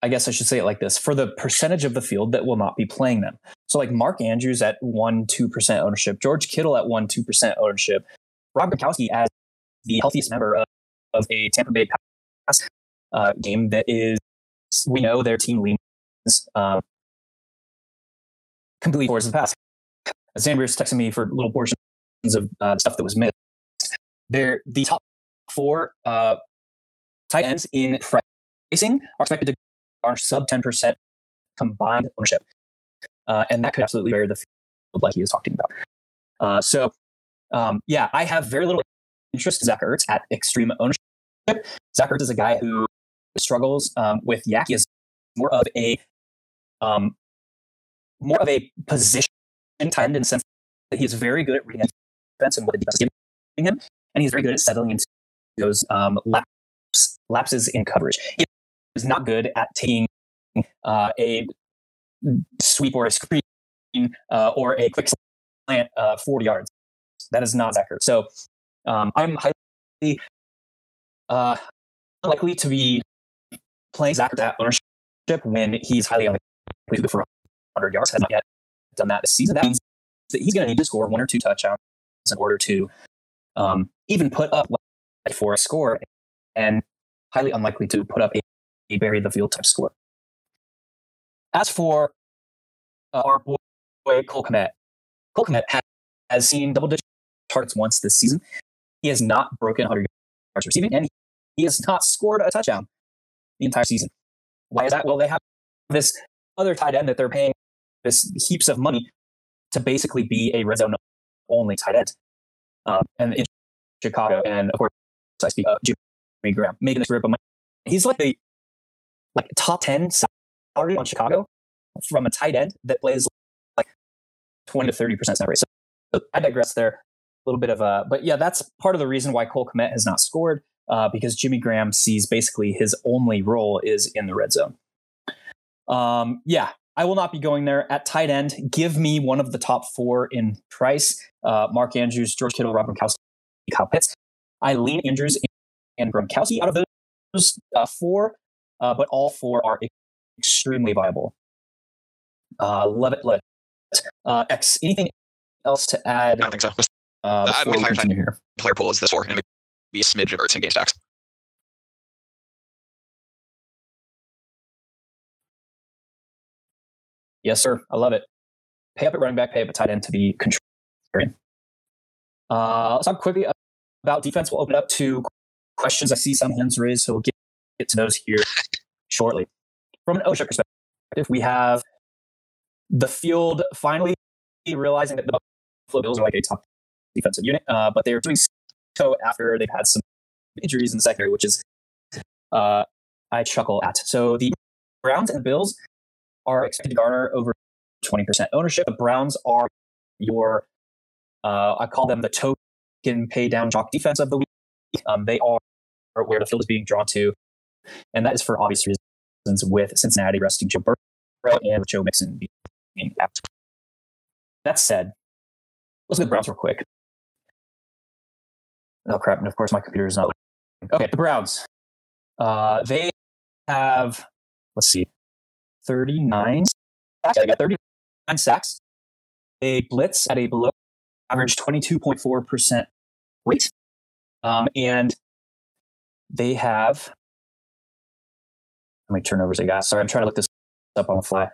I guess I should say it like this for the percentage of the field that will not be playing them. So, like Mark Andrews at 1 2% ownership, George Kittle at 1 2% ownership, Rob Gronkowski as the healthiest member of, of a Tampa Bay pass uh, game that is, we know their team leans uh, completely towards the pass. Xander's texting me for little portions of uh, stuff that was missed. They're the top four uh, tight ends in pricing are expected to are sub 10% combined ownership. Uh, and that could absolutely vary the field like he was talking about. Uh, so, um, yeah, I have very little interest in Zach Ertz at extreme ownership. Zach Ertz is a guy who struggles um, with YAC. He is more of a um, more of a position end in the sense that he is very good at reading defense and what the defense is giving him, and he's very good at settling into those um, laps, lapses in coverage. He is not good at taking uh, a sweep or a screen uh, or a quick slant uh, 40 yards. That is not Zach Ertz. So Um, I'm highly uh, likely to be playing Zach at ownership when he's highly unlikely to go for 100 yards. Has not yet done that this season. That means that he's going to need to score one or two touchdowns in order to um, even put up for a score, and highly unlikely to put up a bury the field type score. As for uh, our boy Cole Kmet, Cole Kmet has, has seen double digit targets once this season. He has not broken 100 yards receiving, and he has not scored a touchdown the entire season. Why is that? Well, they have this other tight end that they're paying this heaps of money to basically be a red zone only tight end. And in Chicago, and of course, I speak of Jimmy Graham making this grip of money. He's like the like top ten salary on Chicago from a tight end that plays like twenty to thirty percent snap rate. So, so I digress there. A little bit of a, but yeah, that's part of the reason why Cole Kmet has not scored uh, because Jimmy Graham sees basically his only role is in the red zone. Um, yeah, I will not be going there at tight end. Give me one of the top four in price: uh, Mark Andrews, George Kittle, Rob Gronkowski, Kyle Pitts. I lean Andrews and Gronkowski out of those uh, four, uh, but all four are extremely viable. Uh, love it, love it. Uh, X. Anything else to add? I don't think so. Uh, I before player, here. player pool is this four, and maybe a smidge of Ertz and game stacks. Yes, sir. I love it. Pay up at running back, pay up at tight end to be contrarian. Uh, let's talk quickly about defense. We'll open up to questions. I see some hands raised, so we'll get, get to those here shortly. From an ownership perspective, we have the field finally realizing that the Buffalo Bills are like a top defensive unit, uh, but they're doing so after they've had some injuries in the secondary, which is uh, I chuckle at. So the Browns and the Bills are expected to garner over 20% ownership. The Browns are your, uh, I call them the token pay down chalk defense of the week. Um, they are where the field is being drawn to. And that is for obvious reasons with Cincinnati resting Joe Burrow and Joe Mixon being out. That said, let's look at the Browns real quick. Oh crap! And of course, my computer is not. Okay, the Browns. Uh, they have. Let's see. 39 sacks. They got 39 sacks. They blitz at a below average 22.4% rate. Um, and they have, how many turnovers they got? Sorry, I'm trying to look this up on the fly.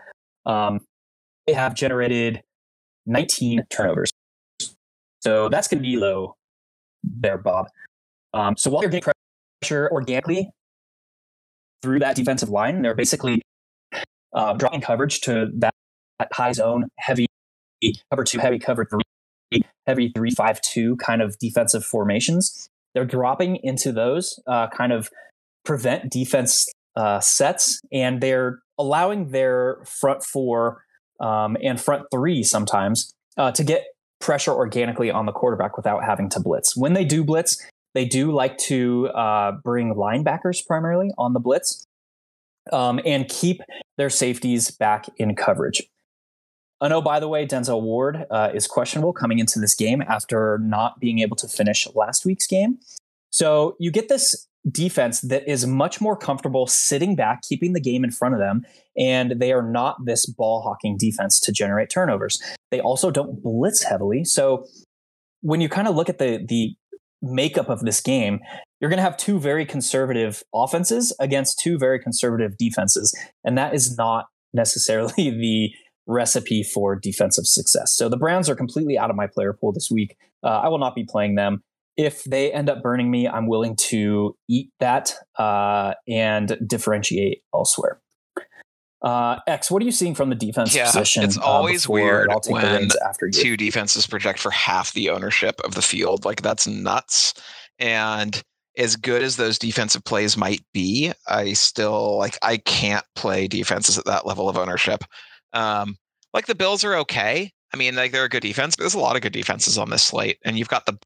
Um, they have generated 19 turnovers. So that's going to be low there, Bob. Um, so while you're getting pressure organically through that defensive line, they're basically uh, coverage to that, that high zone, heavy cover two, heavy cover three, heavy three five two kind of defensive formations. They're dropping into those uh, kind of prevent defense uh, sets, and they're allowing their front four um, and front three sometimes uh, to get pressure organically on the quarterback without having to blitz. When they do blitz, they do like to uh, bring linebackers primarily on the blitz um, and keep their safeties back in coverage. Oh no, by the way, Denzel Ward uh, is questionable coming into this game after not being able to finish last week's game. So you get this defense that is much more comfortable sitting back, keeping the game in front of them, and they are not this ball hawking defense to generate turnovers. They also don't blitz heavily. So when you kind of look at the the makeup of this game, you're going to have two very conservative offenses against two very conservative defenses, and that is not necessarily the recipe for defensive success. So the Browns are completely out of my player pool this week. Uh, I will not be playing them if they end up burning me, I'm willing to eat that uh, and differentiate elsewhere. Uh, X, what are you seeing from the defense yeah, position? It's always uh, weird when the after you. two defenses project for half the ownership of the field. Like that's nuts. And as good as those defensive plays might be, I still like I can't play defenses at that level of ownership. Um, like the Bills are okay. I mean, like they're a good defense, but there's a lot of good defenses on this slate, and you've got the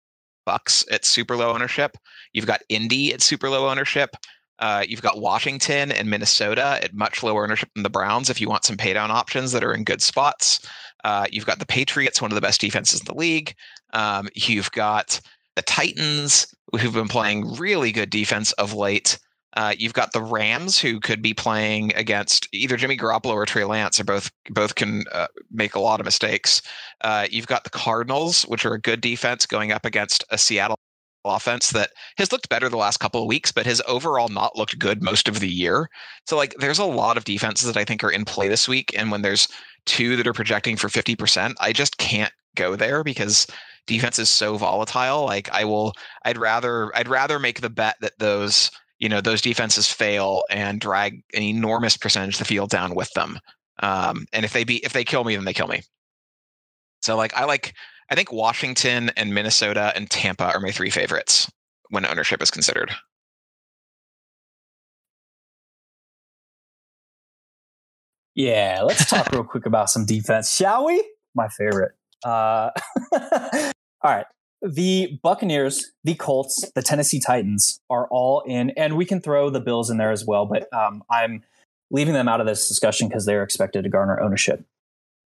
Bucs at super low ownership. You've got Indy at super low ownership. Uh, you've got Washington and Minnesota at much lower ownership than the Browns if you want some paydown options that are in good spots. Uh, you've got the Patriots, one of the best defenses in the league. Um, you've got the Titans, who've been playing really good defense of late. Uh, you've got the Rams, who could be playing against either Jimmy Garoppolo or Trey Lance, or both both can uh, make a lot of mistakes. Uh, you've got the Cardinals, which are a good defense, going up against a Seattle offense that has looked better the last couple of weeks, but has overall not looked good most of the year. So, like, there's a lot of defenses that I think are in play this week, and when there's two that are projecting for 50%, I just can't go there because defense is so volatile. Like, I will, I'd rather, I'd rather make the bet that those you know those defenses fail and drag an enormous percentage of the field down with them. Um, and if they be if they kill me, then they kill me. So like I like I think Washington and Minnesota and Tampa are my three favorites when ownership is considered. Yeah, let's talk real quick about some defense, shall we? My favorite. Uh, all right the Buccaneers, the Colts, the Tennessee Titans are all in, and we can throw the Bills in there as well, but um, I'm leaving them out of this discussion because they're expected to garner ownership.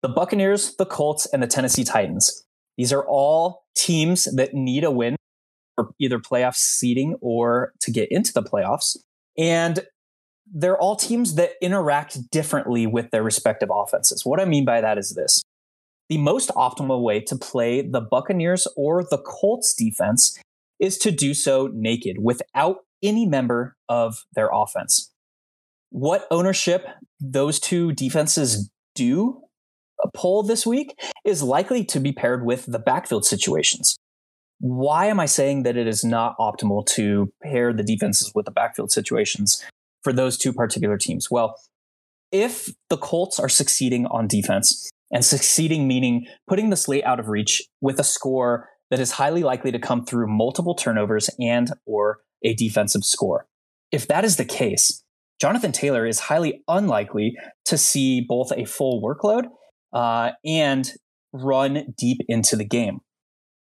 The Buccaneers, the Colts, and the Tennessee Titans. These are all teams that need a win for either playoff seeding or to get into the playoffs. And they're all teams that interact differently with their respective offenses. What I mean by that is this the most optimal way to play the Buccaneers or the Colts defense is to do so naked without any member of their offense. What ownership those two defenses do pull this week is likely to be paired with the backfield situations. Why am I saying that it is not optimal to pair the defenses with the backfield situations for those two particular teams? Well, if the Colts are succeeding on defense, and succeeding meaning putting the slate out of reach with a score that is highly likely to come through multiple turnovers and or a defensive score. If that is the case, Jonathan Taylor is highly unlikely to see both a full workload uh, and run deep into the game.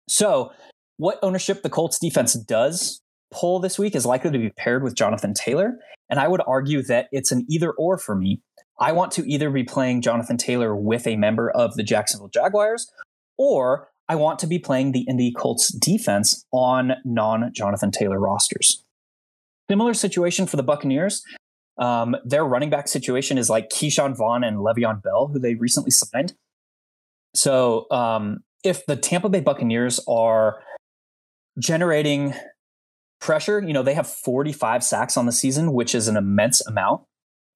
So, what ownership the Colts defense does pull this week is likely to be paired with Jonathan Taylor. And I would argue that it's an either or for me I want to either be playing Jonathan Taylor with a member of the Jacksonville Jaguars, or I want to be playing the Indy Colts defense on non Jonathan Taylor rosters. Similar situation for the Buccaneers. Um, their running back situation is like Ke'Shawn Vaughn and Le'Veon Bell, who they recently signed. So um, if the Tampa Bay Buccaneers are generating pressure, you know, they have 45 sacks on the season, which is an immense amount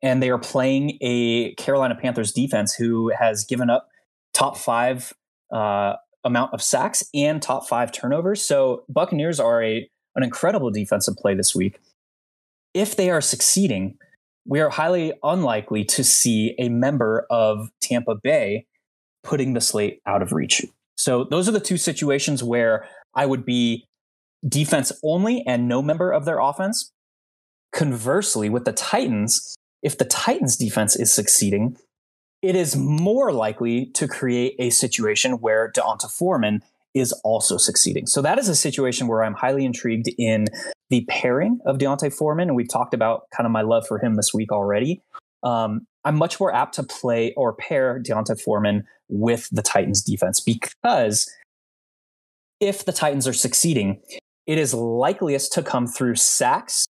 and they are playing a Carolina Panthers defense who has given up top five uh, amount of sacks and top five turnovers. So Buccaneers are a an incredible defensive play this week. If they are succeeding, we are highly unlikely to see a member of Tampa Bay putting the slate out of reach. So those are the two situations where I would be defense only and no member of their offense. Conversely, with the Titans, if the Titans defense is succeeding, it is more likely to create a situation where D'Onta Foreman is also succeeding. So that is a situation where I'm highly intrigued in the pairing of D'Onta Foreman. And we've talked about kind of my love for him this week already. Um, I'm much more apt to play or pair D'Onta Foreman with the Titans defense because if the Titans are succeeding, it is likeliest to come through sacks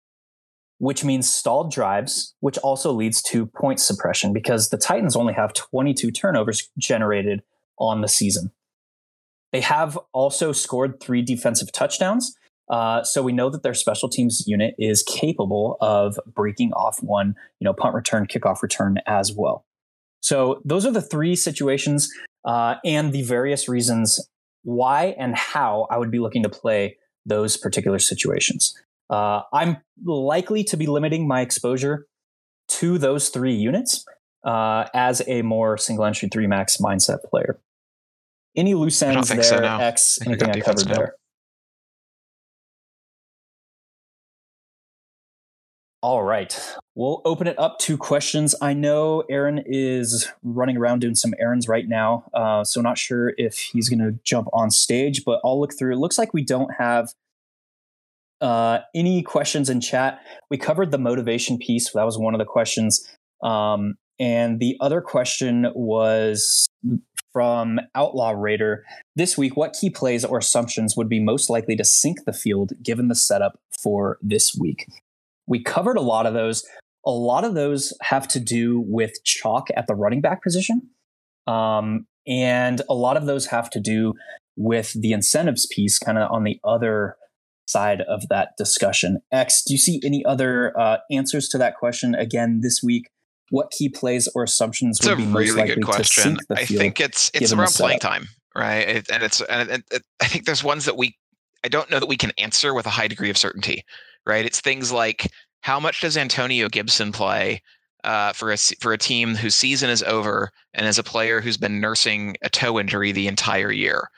which means stalled drives, which also leads to point suppression because the Titans only have 22 turnovers generated on the season. They have also scored three defensive touchdowns. Uh, so we know that their special teams unit is capable of breaking off one, you know, punt return, kickoff return as well. So those are the three situations uh, and the various reasons why and how I would be looking to play those particular situations. Uh, I'm likely to be limiting my exposure to those three units uh, as a more single entry three max mindset player. Any loose ends there, so, no. X, anything I covered there? All right. We'll open it up to questions. I know Aaron is running around doing some errands right now, uh, so not sure if he's going to jump on stage, but I'll look through. It looks like we don't have uh, any questions in chat? We covered the motivation piece. That was one of the questions. Um, and the other question was from Outlaw Raider. This week, what key plays or assumptions would be most likely to sink the field given the setup for this week? We covered a lot of those. A lot of those have to do with chalk at the running back position. Um, and a lot of those have to do with the incentives piece, kind of on the other side of that discussion. X, do you see any other uh, answers to that question again this week? What key plays or assumptions it's would be really most likely good question. to sink the I think it's it's around playing time, right? It, and it's and it, it, I think there's ones that we I don't know that we can answer with a high degree of certainty, right? It's things like how much does Antonio Gibson play uh, for a for a team whose season is over and as a player who's been nursing a toe injury the entire year?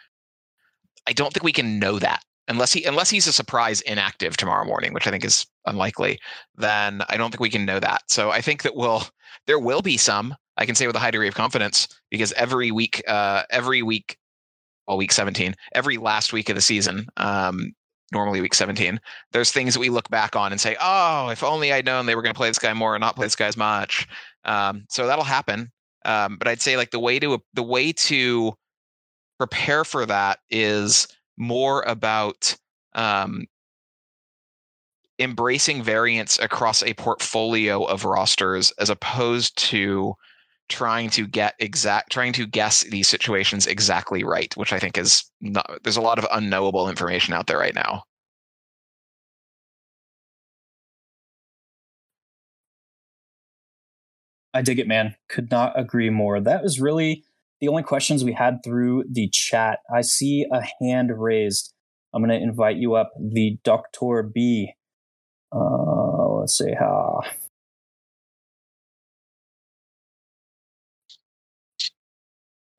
I don't think we can know that unless he unless he's a surprise inactive tomorrow morning, which I think is unlikely. Then I don't think we can know that. So I think that we'll there will be some. I can say with a high degree of confidence because every week, uh, every week, well, week 17, every last week of the season, um, normally week 17, there's things that we look back on and say, oh, if only I'd known they were going to play this guy more and not play this guy as much. Um, so that'll happen. Um, but I'd say like the way to the way to prepare for that is more about um, embracing variance across a portfolio of rosters as opposed to trying to get exact trying to guess these situations exactly right which i think is not there's a lot of unknowable information out there right now I dig it, man. Could not agree more. That was really the only questions we had through the chat. I see a hand raised. I'm going to invite you up, the Doctor B. Uh, let's see how.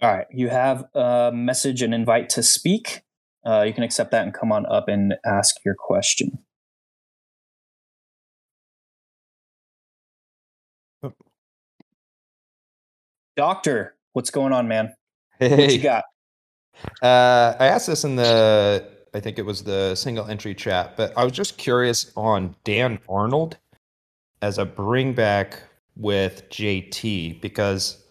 All right, you have a message and invite to speak. Uh, you can accept that and come on up and ask your question. Doctor, what's going on, man? What you got? uh, I asked this in the, I think it was the single entry chat, but I was just curious on Dan Arnold as a bring back with JT because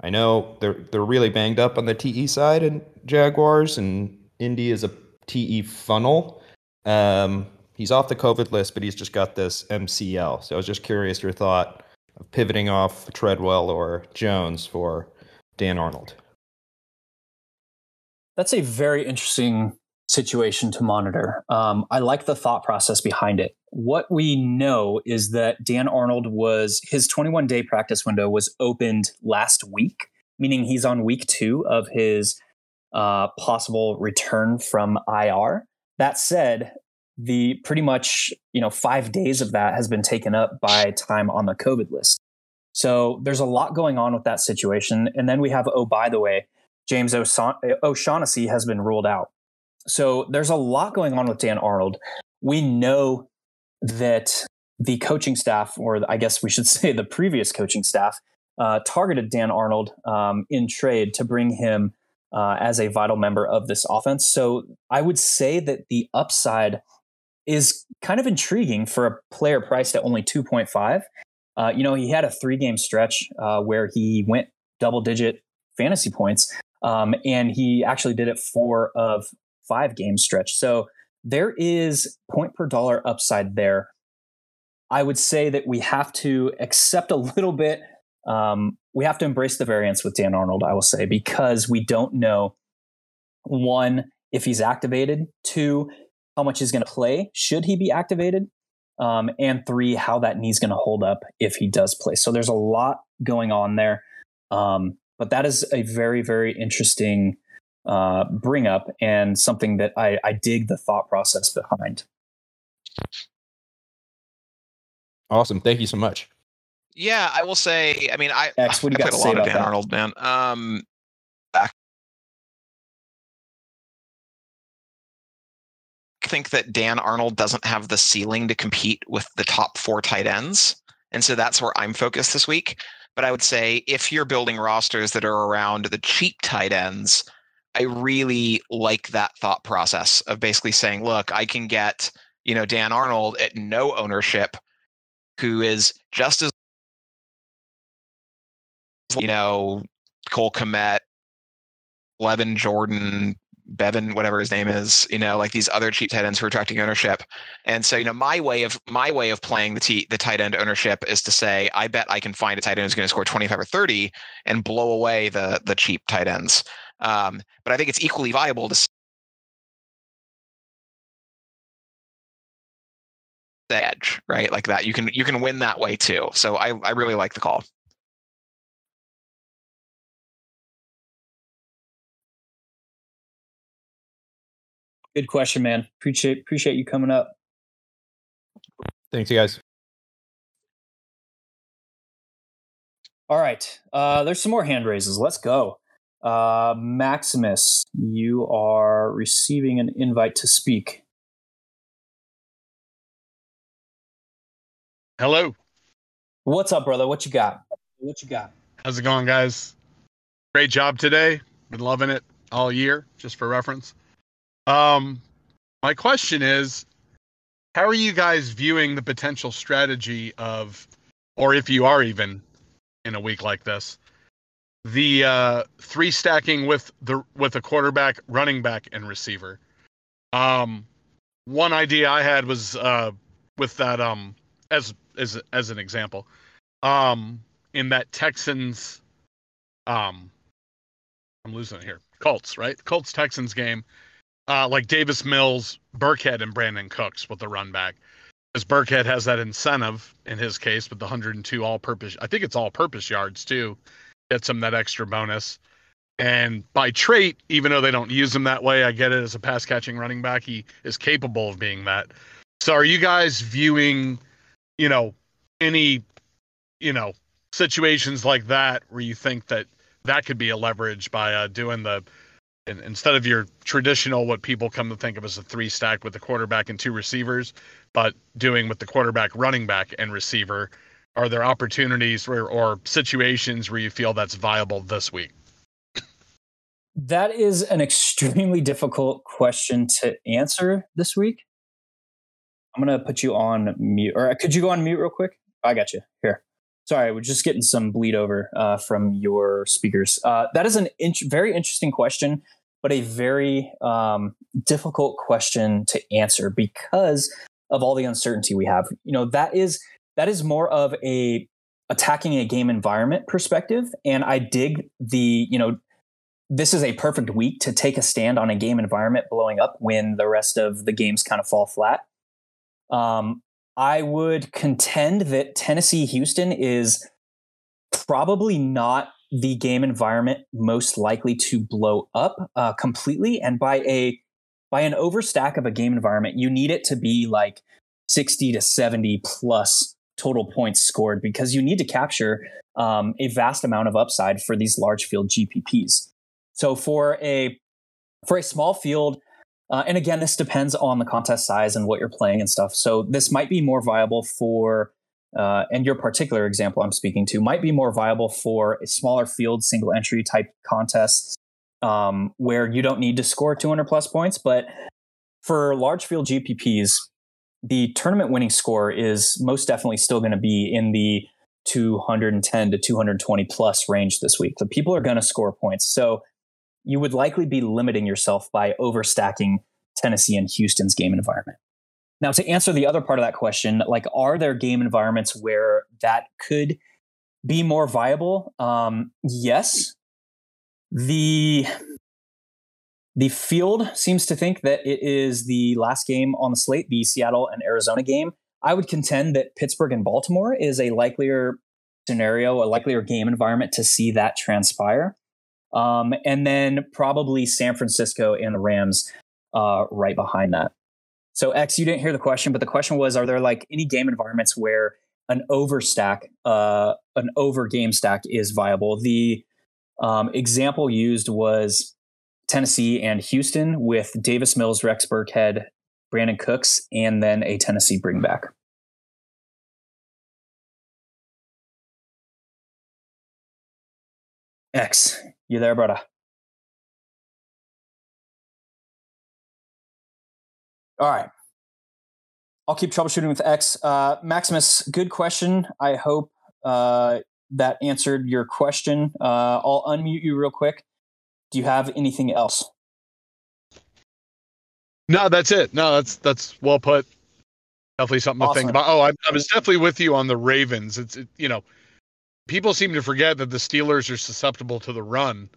I know they're they're really banged up on the TE side and Jaguars and Indy is a TE funnel. Um, he's off the COVID list, but he's just got this MCL. So I was just curious your thought of pivoting off Treadwell or Jones for Dan Arnold. That's a very interesting situation to monitor. Um, I like the thought process behind it. What we know is that Dan Arnold was his 21 day practice window was opened last week, meaning he's on week two of his uh, possible return from IR. That said, the pretty much you know five days of that has been taken up by time on the COVID list. So there's a lot going on with that situation. And then we have oh by the way, James O'Shaughnessy has been ruled out. So there's a lot going on with Dan Arnold. We know that the coaching staff, or I guess we should say the previous coaching staff, uh, targeted Dan Arnold um, in trade to bring him uh, as a vital member of this offense. So I would say that the upside is kind of intriguing for a player priced at only 2.5. Uh, you know, he had a three game stretch uh, where he went double digit fantasy points. Um, and he actually did it four of five game stretch. So there is point per dollar upside there. I would say that we have to accept a little bit. Um, we have to embrace the variance with Dan Arnold, I will say, because we don't know one, if he's activated, two, how much he's going to play, should he be activated, um, and three, how that knee's going to hold up if he does play. So there's a lot going on there. Um, but that is a very, very interesting uh, bring up and something that I, I dig the thought process behind. Awesome. Thank you so much. yeah i will say i mean i, X, what do you I got played to a say lot of about dan that? arnold man um think that Dan Arnold doesn't have the ceiling to compete with the top four tight ends. And so that's where I'm focused this week. But I would say if you're building rosters that are around the cheap tight ends, I really like that thought process of basically saying, look, I can get, you know, Dan Arnold at no ownership who is just as you know, Cole Kmet, Levin Jordan, Bevan, whatever his name is, you know, like these other cheap tight ends who are attracting ownership. And so, you know, my way of my way of playing the t- the tight end ownership is to say, I bet I can find a tight end who's going to score 25 or 30 and blow away the the cheap tight ends. Um, but I think it's equally viable to edge, right? Like that. You can you can win that way too. So I, I really like the call. Good question, man. Appreciate appreciate you coming up. Thanks, you guys. All right. Uh, there's some more hand raises. Let's go. Uh, Maximus, you are receiving an invite to speak. Hello. What's up, brother? What you got? What you got? How's it going, guys? Great job today. Been loving it all year, just for reference. Um, my question is, how are you guys viewing the potential strategy of, or if you are even in a week like this, the uh, three stacking with the with a quarterback, running back, and receiver? Um, one idea I had was uh, with that um as as as an example, um, in that Texans, um, I'm losing it here. Colts, right? Colts Texans game uh, like Davis Mills, Burkhead, and Brandin Cooks with the run back. Because Burkhead has that incentive in his case with the 102 all purpose. I think it's all purpose yards too. Gets him that extra bonus. And by trait, even though they don't use him that way, I get it as a pass catching running back. He is capable of being that. So are you guys viewing, you know, any, you know, situations like that where you think that that could be a leverage by uh, doing the instead of your traditional what people come to think of as a three stack with the quarterback and two receivers, but doing with the quarterback, running back, and receiver, are there opportunities or situations where you feel that's viable this week? That is an extremely difficult question to answer this week. I'm going to put you on mute, or could you go on mute real quick? I got you here. Sorry, we're just getting some bleed over uh, from your speakers. Uh, that is an in- very interesting question, but a very um, difficult question to answer because of all the uncertainty we have. You know, that is that is more of a attacking a game environment perspective, and I dig the you know this is a perfect week to take a stand on a game environment blowing up when the rest of the games kind of fall flat. Um, I would contend that Tennessee Houston is probably not the game environment most likely to blow up uh, completely. And by a by an overstack of a game environment, you need it to be like 60 to 70 plus total points scored because you need to capture um, a vast amount of upside for these large field GPPs. So for a for a small field uh, and again, this depends on the contest size and what you're playing and stuff. So this might be more viable for, uh, and your particular example I'm speaking to might be more viable for a smaller field, single entry type contests um, where you don't need to score 200 plus points. But for large field GPPs, the tournament winning score is most definitely still going to be in the 210 to 220 plus range this week. So people are going to score points. So you would likely be limiting yourself by overstacking Tennessee and Houston's game environment. Now, to answer the other part of that question, like, are there game environments where that could be more viable? Um, yes. The the field seems to think that it is the last game on the slate, the Seattle and Arizona game. I would contend that Pittsburgh and Baltimore is a likelier scenario, a likelier game environment to see that transpire. Um, and then probably San Francisco and the Rams uh, right behind that. So X, you didn't hear the question, but the question was: Are there like any game environments where an overstack, uh, an over game stack is viable? The um, example used was Tennessee and Houston with Davis Mills, Rex Burkhead, Brandin Cooks, and then a Tennessee bringback. X, you there, brother? All right. I'll keep troubleshooting with X. Uh, Maximus, good question. I hope uh, that answered your question. Uh, I'll unmute you real quick. do you have anything else? No, that's it. No, that's that's well put. Definitely something to think about. Oh, I, I was definitely with you on the Ravens. It's it, you know, people seem to forget that the Steelers are susceptible to the run,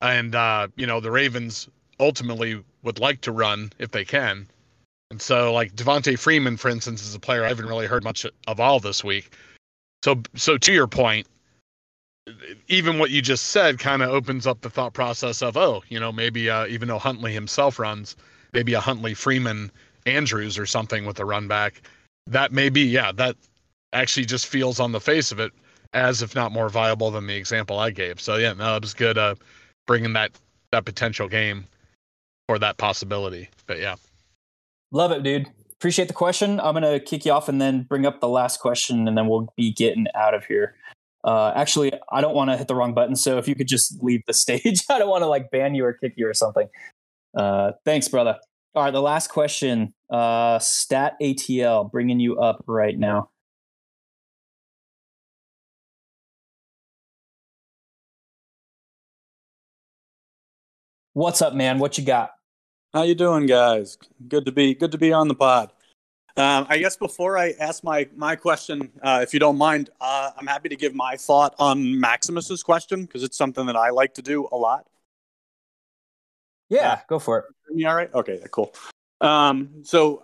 and uh, you know the Ravens ultimately would like to run if they can. And so, like Devonta Freeman, for instance, is a player I haven't really heard much of all this week. So, so to your point, even what you just said kind of opens up the thought process of, oh, you know, maybe uh, even though Huntley himself runs, maybe a Huntley Freeman Andrews or something with a run back. That may be, yeah, that actually just feels on the face of it as if not more viable than the example I gave. So yeah, no, it was good uh, bringing that that potential game or that possibility. But yeah, Love it, dude. Appreciate the question. I'm gonna kick you off and then bring up the last question, and then we'll be getting out of here. Uh, actually, I don't want to hit the wrong button, so if you could just leave the stage, I don't want to like ban you or kick you or something. Uh, thanks, brother. All right, the last question. Uh, Stat ATL, bringing you up right now. What's up, man? What you got? How you doing, guys? Good to be good to be on the pod. Um, I guess before I ask my my question, uh, if you don't mind, uh, I'm happy to give my thought on Maximus's question because it's something that I like to do a lot. Yeah, go for it. You all right? Okay, cool. Um, so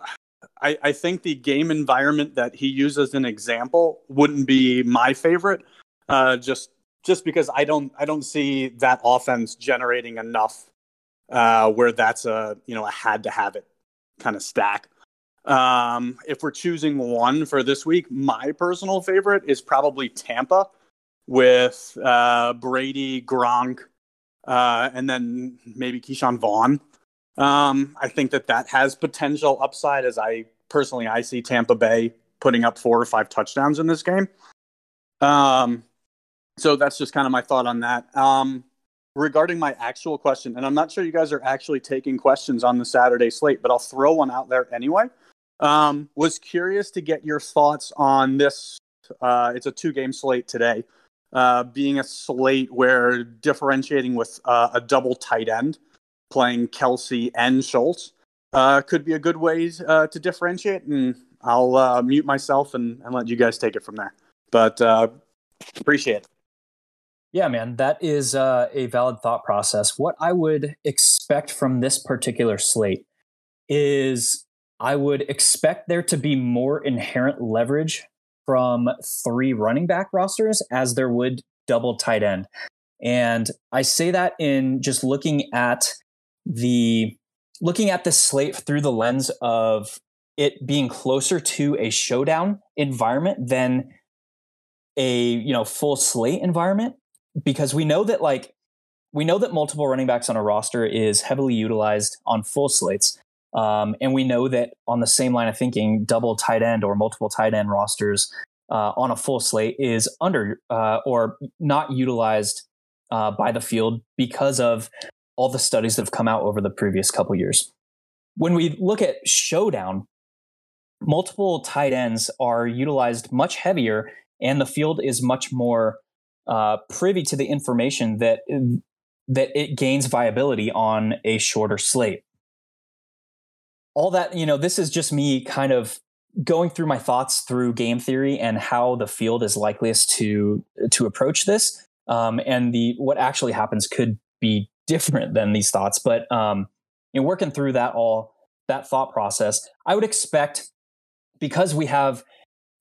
I, I think the game environment that he used as an example wouldn't be my favorite, uh, just just because I don't I don't see that offense generating enough uh, where that's a you know a had to have it kind of stack. Um, if we're choosing one for this week, my personal favorite is probably Tampa with uh, Brady, Gronk, uh, and then maybe Ke'Shawn Vaughn. Um, I think that that has potential upside as I personally I see Tampa Bay putting up four or five touchdowns in this game. Um, so that's just kind of my thought on that. Um, regarding my actual question, and I'm not sure you guys are actually taking questions on the Saturday slate, but I'll throw one out there anyway. Um, was curious to get your thoughts on this. Uh, it's a two game slate today, uh, being a slate where differentiating with uh, a double tight end, playing Kelce and Schultz, uh, could be a good way uh, to differentiate. And I'll uh, mute myself and, and let you guys take it from there. But appreciate it. Yeah, man, that is uh, a valid thought process. What I would expect from this particular slate is I would expect there to be more inherent leverage from three running back rosters as there would double tight end. And I say that in just looking at the looking at this slate through the lens of it being closer to a showdown environment than a you know full slate environment because we know that like we know that multiple running backs on a roster is heavily utilized on full slates um, and we know that on the same line of thinking double tight end or multiple tight end rosters uh, on a full slate is under uh, or not utilized uh, by the field because of all the studies that have come out over the previous couple years. When we look at showdown multiple tight ends are utilized much heavier and the field is much more uh, privy to the information that that it gains viability on a shorter slate. All that you know, this is just me kind of going through my thoughts through game theory and how the field is likeliest to to approach this. Um, and the what actually happens could be different than these thoughts, but um, you know, working through that all that thought process, I would expect because we have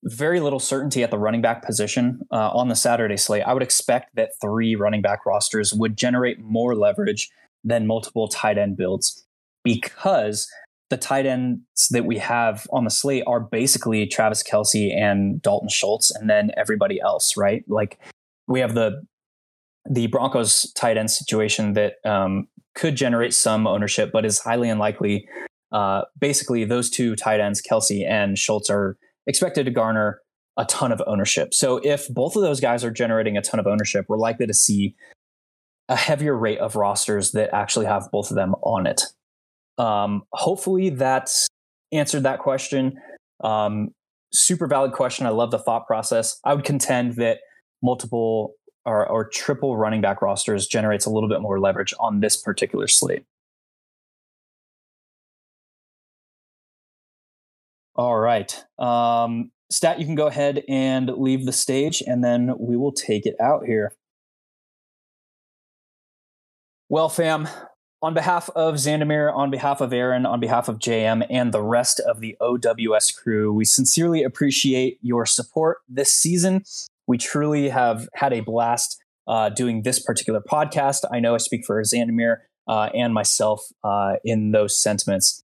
very little certainty at the running back position uh, on the Saturday slate. I would expect that three running back rosters would generate more leverage than multiple tight end builds because the tight ends that we have on the slate are basically Travis Kelce and Dalton Schultz, and then everybody else, right? Like we have the the Broncos tight end situation that um, could generate some ownership, but is highly unlikely. Uh, basically, those two tight ends, Kelce and Schultz, are expected to garner a ton of ownership. So if both of those guys are generating a ton of ownership, we're likely to see a heavier rate of rosters that actually have both of them on it. Um, hopefully that's answered that question. Um, super valid question. I love the thought process. I would contend that multiple or, or triple running back rosters generates a little bit more leverage on this particular slate. All right. Um, Stat, you can go ahead and leave the stage, and then we will take it out here. Well, fam, on behalf of Xandamere, on behalf of Aaron, on behalf of JM, and the rest of the OWS crew, we sincerely appreciate your support this season. We truly have had a blast uh, doing this particular podcast. I know I speak for Xandamere uh, and myself uh, in those sentiments.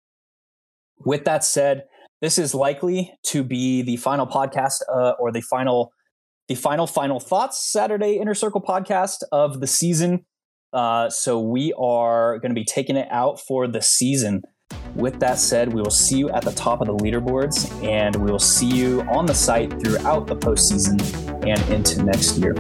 With that said, this is likely to be the final podcast uh, or the final, the final final thoughts Saturday Inner Circle podcast of the season. Uh, so we are going to be taking it out for the season. With that said, we will see you at the top of the leaderboards, and we will see you on the site throughout the postseason and into next year.